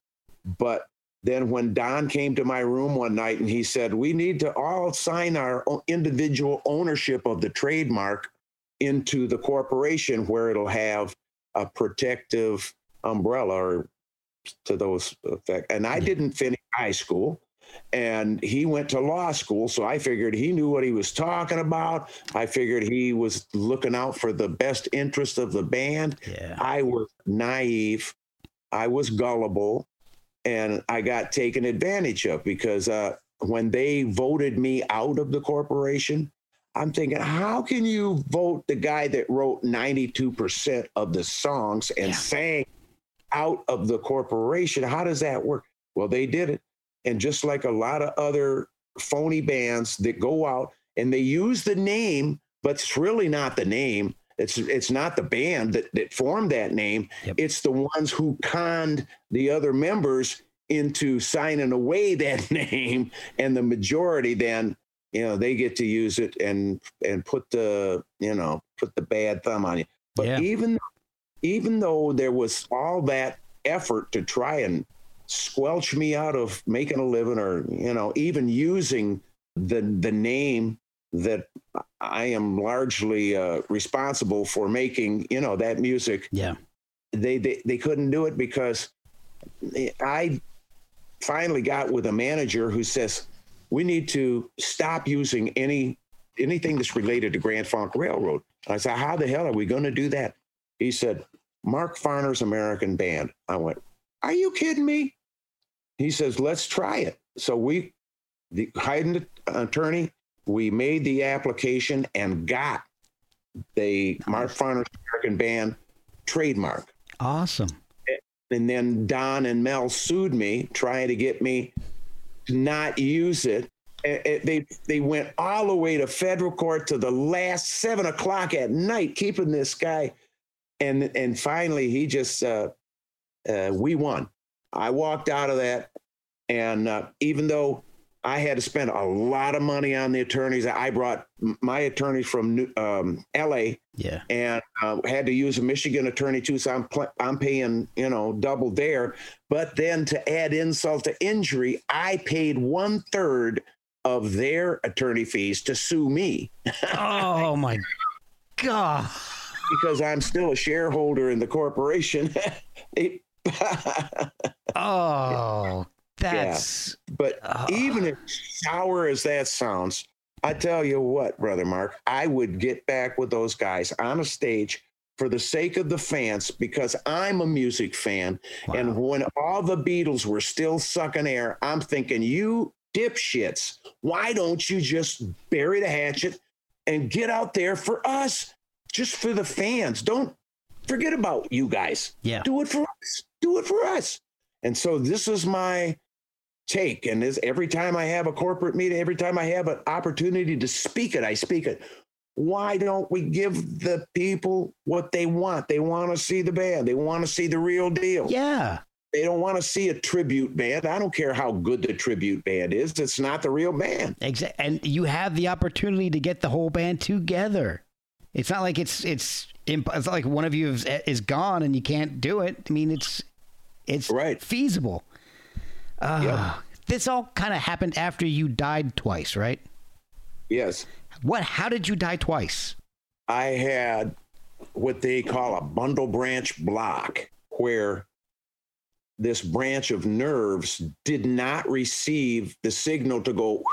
But then when Don came to my room one night and he said, "We need to all sign our individual ownership of the trademark into the corporation, where it'll have a protective umbrella or to those effect." And I didn't finish high school. And he went to law school, so I figured he knew what he was talking about. I figured he was looking out for the best interest of the band. Yeah. I was naive, I was gullible, and I got taken advantage of because uh, when they voted me out of the corporation, I'm thinking, how can you vote the guy that wrote 92% of the songs and Yeah. sang out of the corporation? How does that work? Well, they did it. And just like a lot of other phony bands that go out and they use the name, but it's really not the name. It's it's not the band that, that formed that name. Yep. It's the ones who conned the other members into signing away that name, and the majority then, you know, they get to use it and and put the you know put the bad thumb on you. But Yeah. even even though there was all that effort to try and squelch me out of making a living or you know even using the the name that I am largely uh, responsible for making you know that music Yeah. they, they they couldn't do it because I finally got with a manager who says we need to stop using any anything that's related to Grand Funk Railroad. I said, how the hell are we going to do that? He said, Mark Farner's American Band. I went, are you kidding me? He says, let's try it. So we the, an attorney. We made the application and got the Mark Farner's American Band trademark. Awesome. And then Don and Mel sued me, trying to get me to not use it. And they they went all the way to federal court to the last seven o'clock at night, keeping this guy. And and finally, he just uh, uh, we won. I walked out of that, and uh, even though I had to spend a lot of money on the attorneys, I brought my attorneys from um, L.A Yeah. and uh, had to use a Michigan attorney too. So I'm pl- I'm paying you know double there. But then to add insult to injury, I paid one third of their attorney fees to sue me Oh my God. Because I'm still a shareholder in the corporation. It- Oh, that's but Ah. even as sour as that sounds, I tell you what, brother Mark, I would get back with those guys on a stage for the sake of the fans because I'm a music fan. And when all the Beatles were still sucking air, I'm thinking, you dipshits, why don't you just bury the hatchet and get out there for us, just for the fans? Don't forget about you guys. Yeah. Do it for us. Do it for us. And so this is my take. And this every time I have a corporate meeting, every time I have an opportunity to speak it, I speak it. Why don't we give the people what they want? They want to see the band. They want to see the real deal. Yeah. They don't want to see a tribute band. I don't care how good the tribute band is. It's not the real band. Exactly. And you have the opportunity to get the whole band together. It's not like it's it's imp- it's not like one of you is, is gone and you can't do it. I mean, it's it's Right. feasible. Uh, This all kind of happened after you died twice, right? Yes. What? How did you die twice? I had what they call a bundle branch block, where this branch of nerves did not receive the signal to go.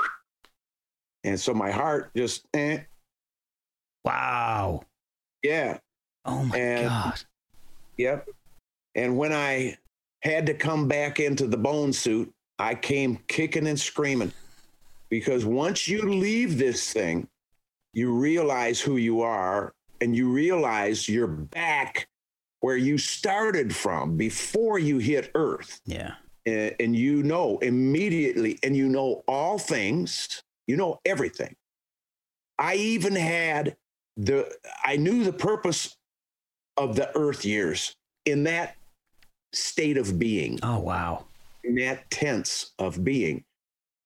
And so my heart just, eh, Wow. yeah, Oh my And- god. Yep. And when I had to come back into the bone suit, I came kicking and screaming because once you leave this thing, you realize who you are and you realize you're back where you started from before you hit Earth. Yeah. And, and you know immediately, and you know all things, you know everything. I even had the, I knew the purpose of the earth years in that state of being, Oh wow. in that tense of being.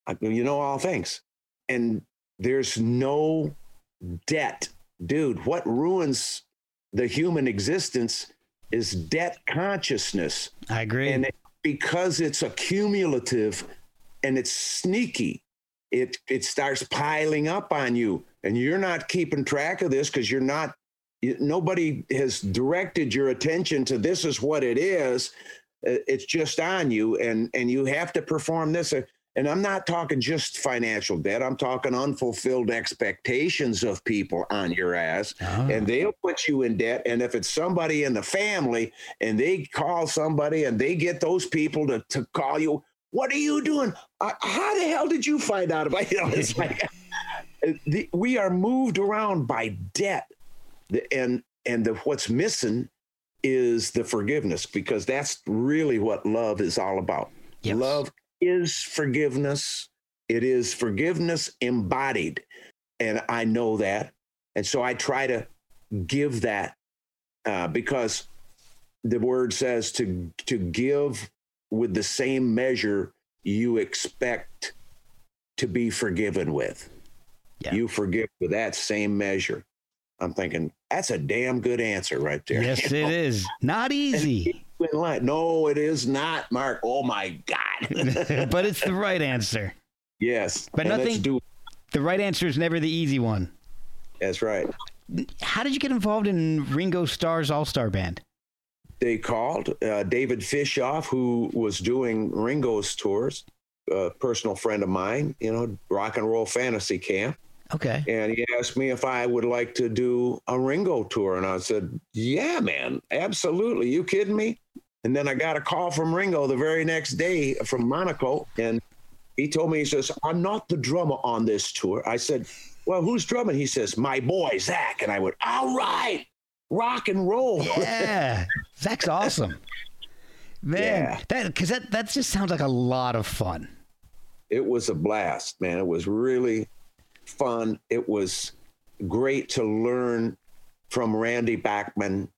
I- You know all things. And there's no debt. Dude, what ruins the human existence is debt consciousness. I agree. And it, because it's accumulative and it's sneaky, it it starts piling up on you, and you're not keeping track of this because you're not. Nobody has directed your attention to this is what it is. Uh, It's just on you, and and you have to perform this. Uh, And I'm not talking just financial debt. I'm talking unfulfilled expectations of people on your ass Oh. and they'll put you in debt. And if it's somebody in the family and they call somebody and they get those people to, to call you, what are you doing? Uh, how the hell did you find out about You know, it's like the, we are moved around by debt, and and the, what's missing is the forgiveness because that's really what love is all about. Yes. Love is forgiveness. It is forgiveness embodied, and I know that, and so I try to give that uh, because the word says to to give with the same measure you expect to be forgiven with. Yeah. You forgive with that same measure. I'm thinking that's a damn good answer right there. Yes, it is. Not easy, No, it is not, Mark. Oh my God. but it's the right answer. yes. But And nothing- do The right answer is never the easy one. that's right. How did you get involved in Ringo Starr's All Star Band? They called uh, David Fishof, who was doing Ringo's tours, a personal friend of mine, you know, rock and roll fantasy camp. Okay. And he asked me if I would like to do a Ringo tour. And I said, Yeah, man, absolutely. You kidding me? And then I got a call from Ringo the very next day from Monaco. And he told me, he says, I'm not the drummer on this tour. I said, Well, who's drumming? He says, My boy, Zach. And I went, All right, rock and roll. Yeah, Zach's awesome. Man, Yeah. that because that that just sounds like a lot of fun. it was a blast, man. It was really fun. It was great to learn from Randy Bachman,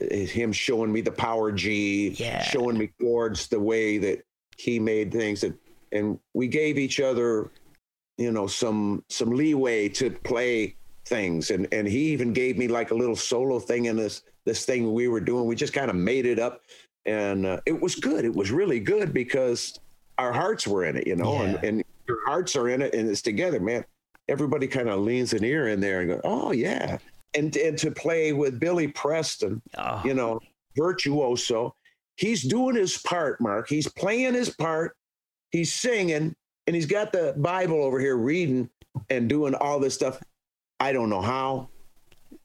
uh, him showing me the power G, Yeah. showing me chords the way that he made things, and and we gave each other, you know, some some leeway to play things, and and he even gave me like a little solo thing in this this thing we were doing. We just kind of made it up, and uh, it was good. It was really good because our hearts were in it, you know, Yeah. and, and your hearts are in it and it's together, man. Everybody kind of leans an ear in there and go, oh, yeah. And, and to play with Billy Preston, Oh, you know, virtuoso, he's doing his part, Mark. He's playing his part, he's singing, and he's got the Bible over here reading and doing all this stuff. I don't know how.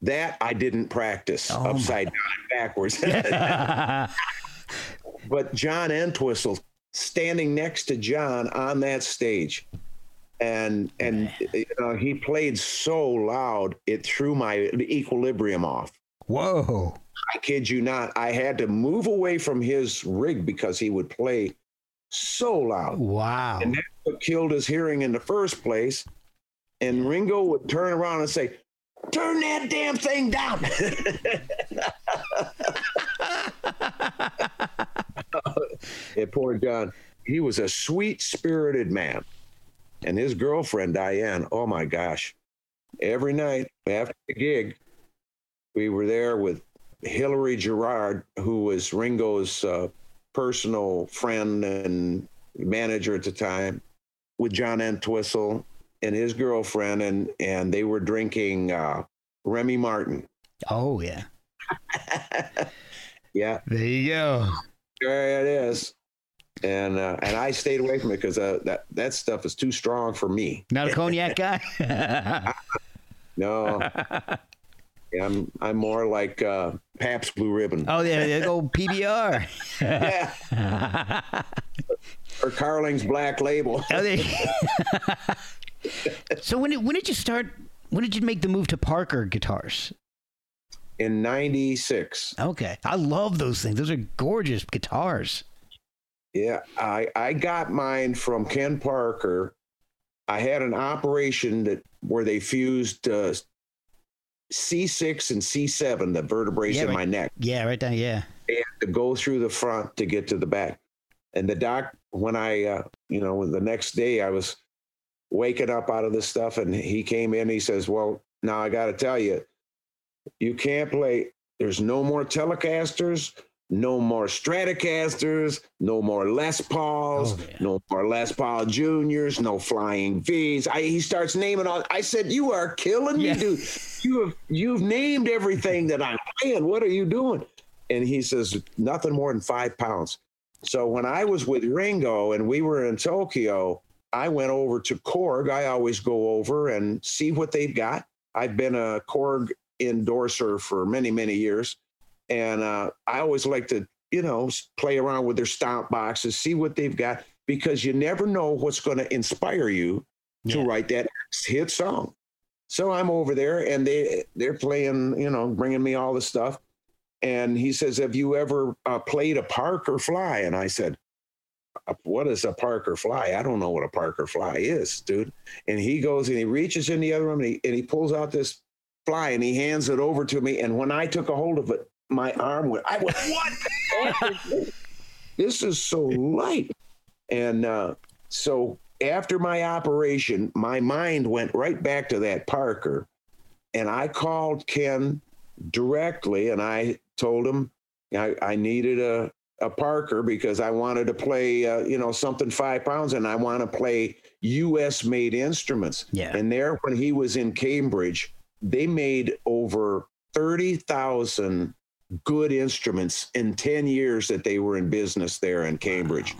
that I didn't practice Oh, my- upside down backwards. but John Entwistle standing next to John on that stage. And and you know, he played so loud it threw my equilibrium off. Whoa. I kid you not. I had to move away from his rig because he would play so loud. Wow. And that's what killed his hearing in the first place. And Ringo would turn around and say, Turn that damn thing down. yeah, poor John. He was a sweet spirited man. And his girlfriend, Diane, oh my gosh. Every night after the gig, we were there with Hilary Gerrard, who was Ringo's uh, personal friend and manager at the time, with John Entwistle and his girlfriend, and and they were drinking uh, Remy Martin. Oh yeah. Yeah, There you go. There it is. And uh, and I stayed away from it because uh, that that stuff is too strong for me. Not a cognac guy. No, Yeah, I'm I'm more like uh, Pabst Blue Ribbon oh yeah, there you go PBR. yeah. or Carling's Black Label. Oh, so when did, when did you start? When did you make the move to Parker guitars? In 96 Okay, I love those things. Those are gorgeous guitars. yeah i i got mine from ken parker i had an operation that where they fused uh, c6 and c7 the vertebrae Yeah, in right. my neck Yeah, right down. Yeah. they had to go through the front to get to the back and the doc when i uh, you know the next day i was waking up out of this stuff and he came in he says well now i got to tell you you can't play. There's no more telecasters no more stratocasters no more les pauls Oh, no more les paul juniors no flying v's. I, he starts naming all i said you are killing Yeah. me dude. You have you've named everything that i'm playing. What are you doing? And he says nothing more than five pounds. So when i was with ringo and we were in tokyo i went over to korg. I always go over and see what they've got. I've been a korg endorser for many many years. And uh, i always like to you know play around with their stomp boxes see what they've got because you never know what's going to inspire you to write that hit song. So i'm over there and they they're playing you know bringing me all the stuff. And he says have you ever uh, played a parker fly? And i said "Uh, what is a parker fly? I don't know what a parker fly is dude. And he goes and he reaches in the other room and he, and he pulls out this fly and he hands it over to me and when i took a hold of it my arm went i went what the heck is this? this is so light and uh, so after my operation my mind went right back to that parker and i called ken directly and i told him i, I needed a, a parker because i wanted to play uh, you know something five pounds and i want to play us made instruments Yeah. and there when he was in cambridge they made over 30000 good instruments in 10 years that they were in business there in cambridge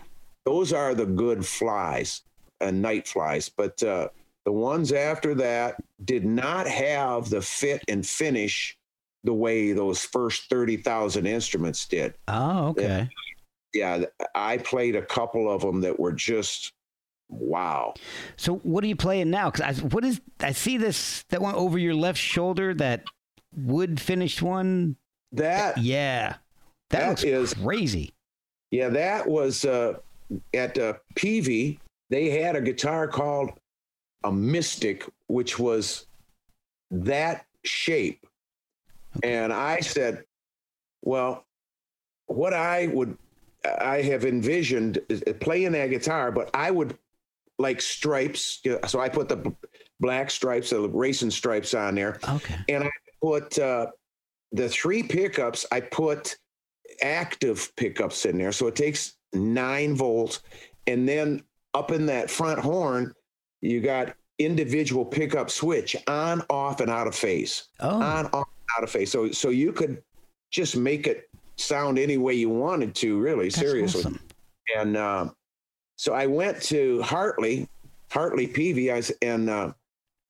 those are the good flies and night flies but uh, the ones after that did not have the fit and finish the way those first 30,000 instruments did. Oh, okay. Yeah, I played a couple of them that were just wow. So what are you playing now? Because I, what is I see this that one over your left shoulder that wood finished one. That Yeah, that, That looks is- crazy. yeah, that was uh, at uh, Peavey. They had a guitar called a Mystic, which was that shape. And I said, well, what I would, I have envisioned uh, playing that guitar, but I would like stripes. So I put the black stripes, the racing stripes on there. Okay. And I put uh, the three pickups, I put active pickups in there. So it takes nine volts. And then up in that front horn, you got individual pickup switch on, off, and out of phase. Oh, On, off, out of phase. So so you could just make it sound any way you wanted to, really, that's seriously. awesome. And uh, so I went to Hartley, Hartley Peavey, I and uh,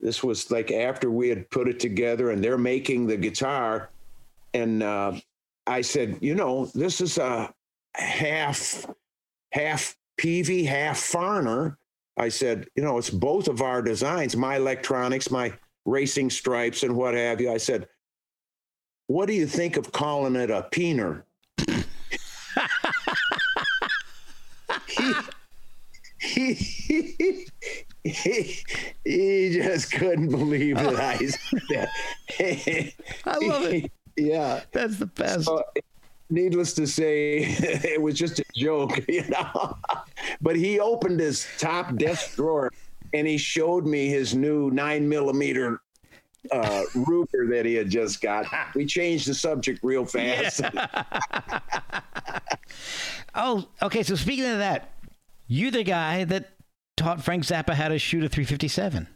This was like after we had put it together and they're making the guitar. And uh, I said, you know, this is a half, half Peavey, half Farner. I said, you know, it's both of our designs, my electronics, my racing stripes, and what have you. I said, what do you think of calling it a peener? He, he, he, he just couldn't believe that I said that. I love it. Yeah. That's the best. So, needless to say, it was just a joke, you know. but he opened his top desk drawer and he showed me his new nine millimeter uh, Ruger that he had just got. We changed the subject real fast. oh, okay. So speaking of that, you the guy that taught Frank Zappa how to shoot a 357,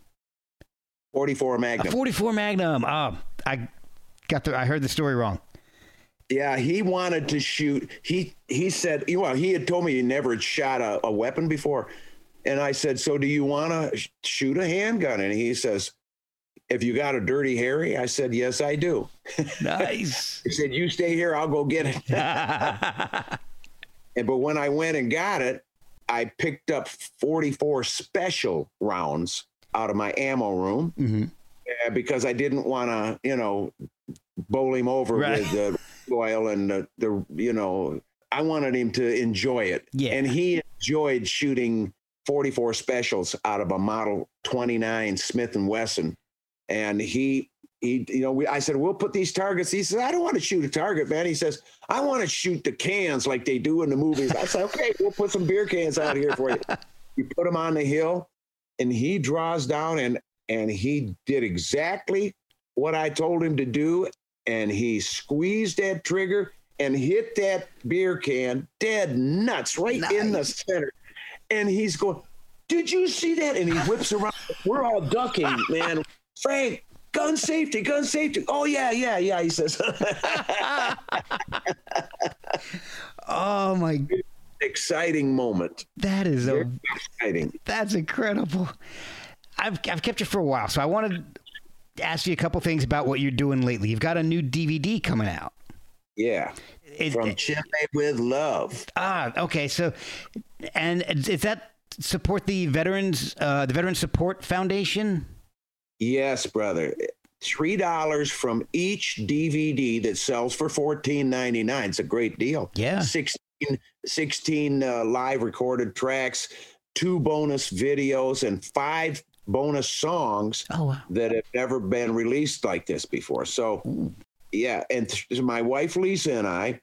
44 a Magnum. 44 Magnum. Oh, I got the. I heard the story wrong. Yeah, he wanted to shoot. He he said, you know, he had told me he never had shot a, a weapon before, and I said, so do you want to sh- shoot a handgun? And he says, "If you got a dirty Harry? I said, yes, I do. Nice. He said, you stay here, I'll go get it. And but when I went and got it, I picked up 44 special rounds out of my ammo room Mhm. uh, because I didn't want to, you know, bowl him over Right. with the oil and the, the, you know, I wanted him to enjoy it. Yeah. And he enjoyed shooting 44 specials out of a Model 29 Smith and Wesson. And he, he, you know, we, I said, we'll put these targets. He says, I don't want to shoot a target, man. He says, I want to shoot the cans like they do in the movies. I said, okay, we'll put some beer cans out here for you. You put them on the hill, and he draws down, and and he did exactly what I told him to do, and he squeezed that trigger and hit that beer can dead nuts right in the center. And he's going, Did you see that? And he whips around. We're all ducking, man. Frank, gun safety, gun safety. Oh, yeah, yeah, yeah. He says, oh my, exciting moment. that is a exciting. That's incredible. I've I've kept you for a while, so I wanted to ask you a couple things about what you're doing lately. You've got a new DVD coming out. Yeah. It- From Chile with Love. ah, okay. So, and is that support the veterans, uh, the Veteran Support Foundation? Yes, brother. Three dollars from each DVD that sells for fourteen ninety nine. It's a great deal. Yeah. 16, 16 uh, live recorded tracks, two bonus videos, and five bonus songs Oh wow. that have never been released like this before. So, yeah, and th- my wife Lisa and I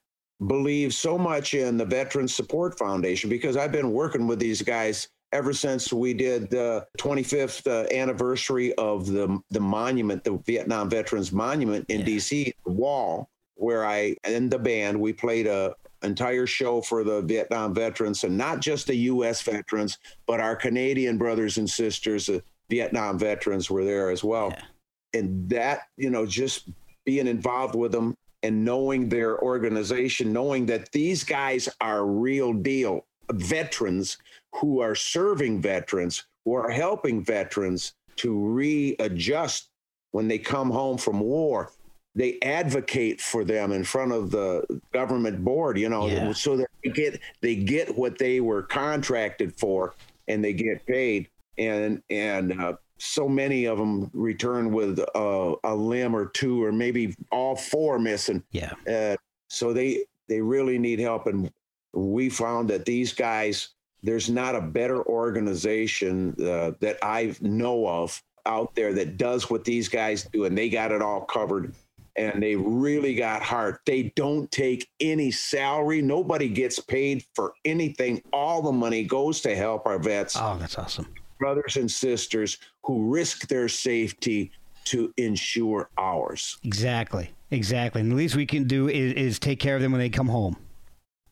believe so much in the Veterans Support Foundation because I've been working with these guys ever since we did the 25th uh, anniversary of the the monument, the Vietnam Veterans Monument in Yeah. D.C. the wall, where I and the band we played a entire show for the Vietnam veterans and not just the U.S. veterans, but our Canadian brothers and sisters, the Vietnam veterans were there as well. Yeah. And that, you know, just being involved with them and knowing their organization, knowing that these guys are real deal veterans who are serving veterans, who are helping veterans to readjust when they come home from war. They advocate for them in front of the government board, you know, Yeah. so that they get they get what they were contracted for and they get paid. And and uh, so many of them return with uh, a limb or two, or maybe all four missing. Yeah. Uh, so they they really need help, and we found that these guys, there's not a better organization uh, that I know of out there that does what these guys do, and they got it all covered. And they really got heart. They don't take any salary. Nobody gets paid for anything. All the money goes to help our vets Oh, that's awesome. brothers and sisters who risk their safety to ensure ours. Exactly. Exactly. And the least we can do is, is take care of them when they come home.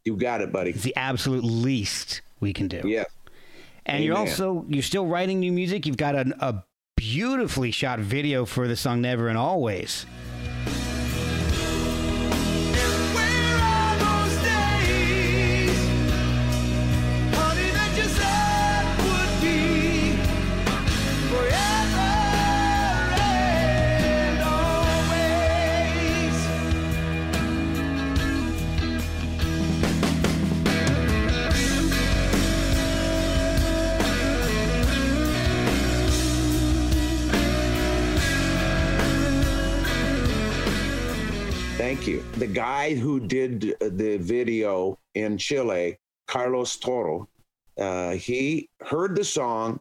You got it, buddy. It's the absolute least we can do. Yeah. And you're also you're still writing new music. You've got an, a beautifully shot video for the song "Never and Always." Thank you. The guy who did the video in Chile, Carlos Toro, uh, he heard the song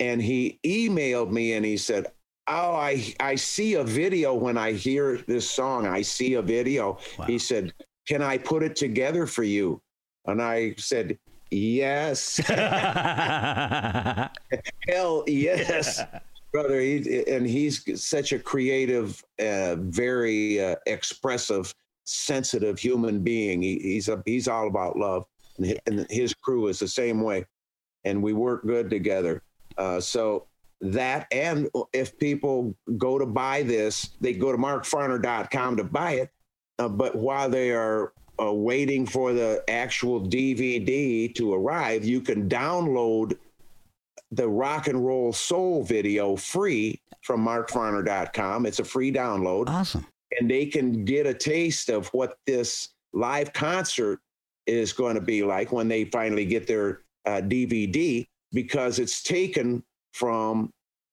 and he emailed me and he said, Oh, I, I see a video when I hear this song. I see a video. Wow. He said, Can I put it together for you? And I said, Yes. Hell yes, brother. He, and he's such a creative, uh, very uh, expressive, sensitive human being. He, he's a, he's all about love, and his, and his crew is the same way, and we work good together. Uh, so that, and if people go to buy this, they go to markfarner.com to buy it. Uh, but while they are uh, waiting for the actual DVD to arrive, you can download the rock and roll soul video free from markfarner.com. It's a free download, awesome. and they can get a taste of what this live concert is going to be like when they finally get their uh, DVD because it's taken from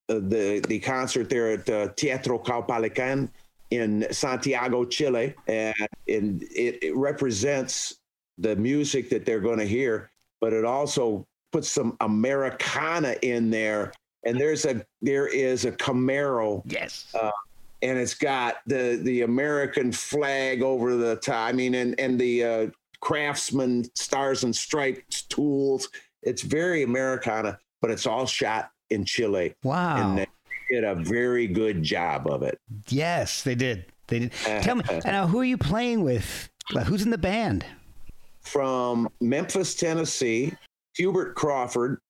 uh, the the concert there at uh, Teatro Caupolicán in Santiago, Chile, and, and it, it represents the music that they're going to hear, but it also puts some Americana in there. And there's a there is a Camaro Yes. and it's got the the American flag over the top. I mean, and and the uh, Craftsman Stars and Stripes tools. It's very Americana, but it's all shot in Chile, wow. and they did a very good job of it. yes, they did. They did. Tell me now, who are you playing with? Who's in the band? From Memphis, Tennessee, Hubert Crawford,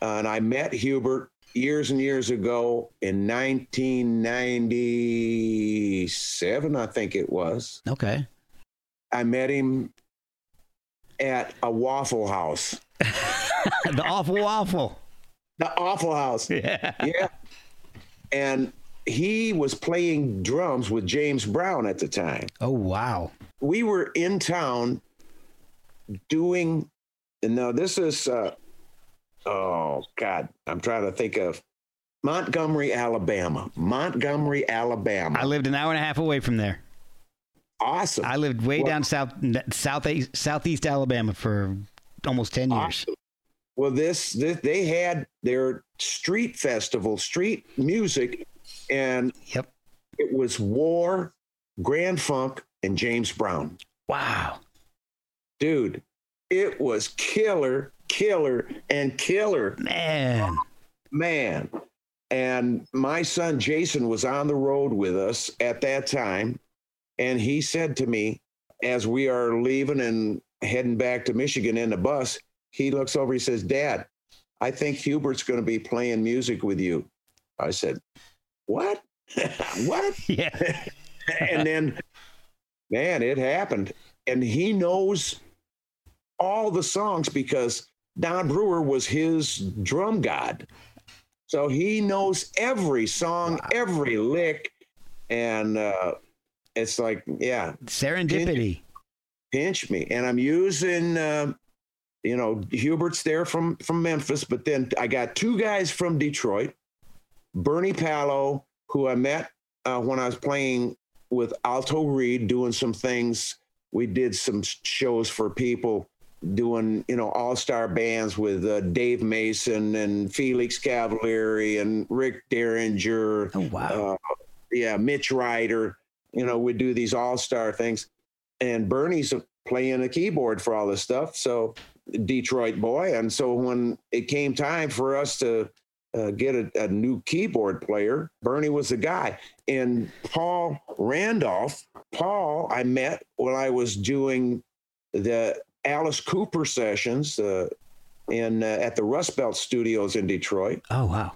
uh, and I met Hubert years and years ago in 1997, I think it was. Okay. I met him at a Waffle House. the awful waffle. The Awful House. Yeah. Yeah. And he was playing drums with James Brown at the time. Oh wow. We were in town doing, and now this is, uh, oh God, I'm trying to think of Montgomery, Alabama. Montgomery, Alabama. I lived an hour and a half away from there. awesome. I lived way Well- down south, southeast, southeast Alabama for almost ten years. Awesome. Well, this, this they had their street festival, street music, and Yep. it was War, Grand Funk, and James Brown. Wow. Dude, it was killer, killer, and killer, Man. man. And my son Jason was on the road with us at that time, and he said to me, as we are leaving and heading back to Michigan in the bus, he looks over, he says, Dad, I think Hubert's going to be playing music with you. I said, What? what? Yeah. and then, man, it happened. And he knows all the songs because Don Brewer was his drum god. So he knows every song, every lick. And uh, it's like, yeah, Serendipity. pinch me. And I'm using, uh, you know, Hubert's there from from Memphis, but then I got two guys from Detroit, Bernie Palo, who I met uh, when I was playing with Alto Reed, doing some things. We did some shows for people doing, you know, all star bands with uh, Dave Mason and Felix Cavaliere and Rick Derringer. Oh wow. Uh, yeah, Mitch Ryder. You know, we do these all star things. And Bernie's playing the keyboard for all this stuff. So, Detroit boy. And so, when it came time for us to uh, get a, a new keyboard player, Bernie was the guy. And Paul Randolph, Paul, I met when I was doing the Alice Cooper sessions uh, in uh, at the Rust Belt Studios in Detroit. oh wow.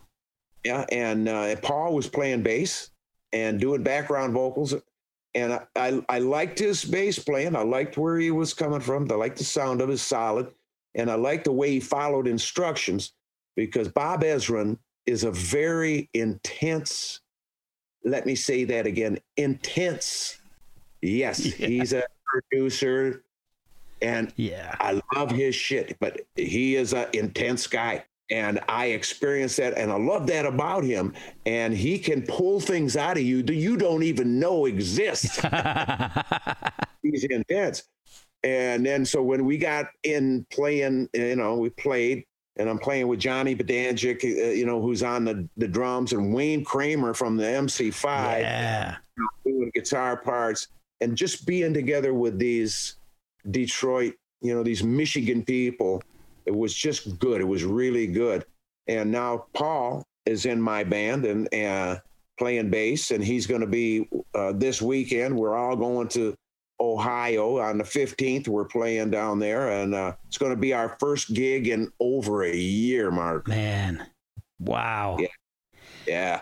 Yeah, and uh, Paul was playing bass and doing background vocals, and I, I I liked his bass playing. I liked where he was coming from. I liked the sound of his solid, and I liked the way he followed instructions because Bob Ezrin is a very intense. Let me say that again: intense. Yes, he's a producer, and Yeah. I love his shit. But he is an intense guy. And I experienced that, and I love that about him. And he can pull things out of you that you don't even know exist. He's intense. And then, so when we got in playing, you know, we played, and I'm playing with Johnny Badanjek, uh, you know, who's on the, the drums, and Wayne Kramer from the MC5 Yeah. doing guitar parts, and just being together with these Detroit, you know, these Michigan people. It was just good. It was really good. And now Paul is in my band and uh, playing bass, and he's going to be uh, this weekend. We're all going to Ohio on the 15th. We're playing down there, and uh, it's going to be our first gig in over a year, Mark. Man. Wow. Yeah. Yeah.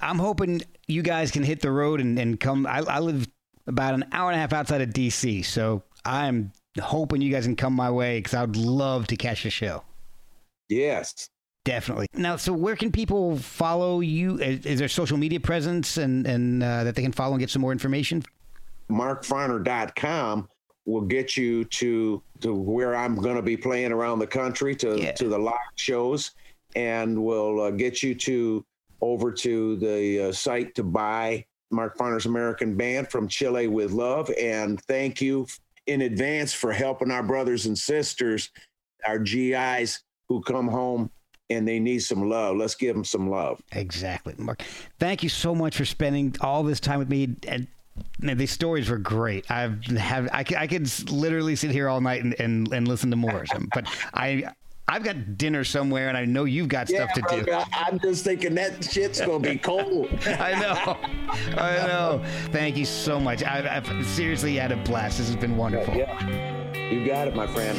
I'm hoping you guys can hit the road and, and come. I, I live about an hour and a half outside of DC, so I'm hoping you guys can come my way because I would love to catch the show. Yes. Definitely. Now, so where can people follow you? Is, is there social media presence and and uh, that they can follow and get some more information? markfarner.com will get you to to where I'm going to be playing around the country to Yeah. to the live shows and will uh, get you to over to the uh, site to buy Mark Farner's American Band from Chile with Love and thank you in advance for helping our brothers and sisters our GIs who come home and they need some love. Let's give them some love. Exactly, Mark. Thank you so much for spending all this time with me. And man, these stories were great. I've have I, I could literally sit here all night and, and, and listen to more. of them. but I I've got dinner somewhere, and I know you've got stuff to do. I- I'm just thinking that shit's gonna be cold. I know, I know. Thank you so much. I've, I've seriously had a blast. This has been wonderful. Yeah, you got it, my friend.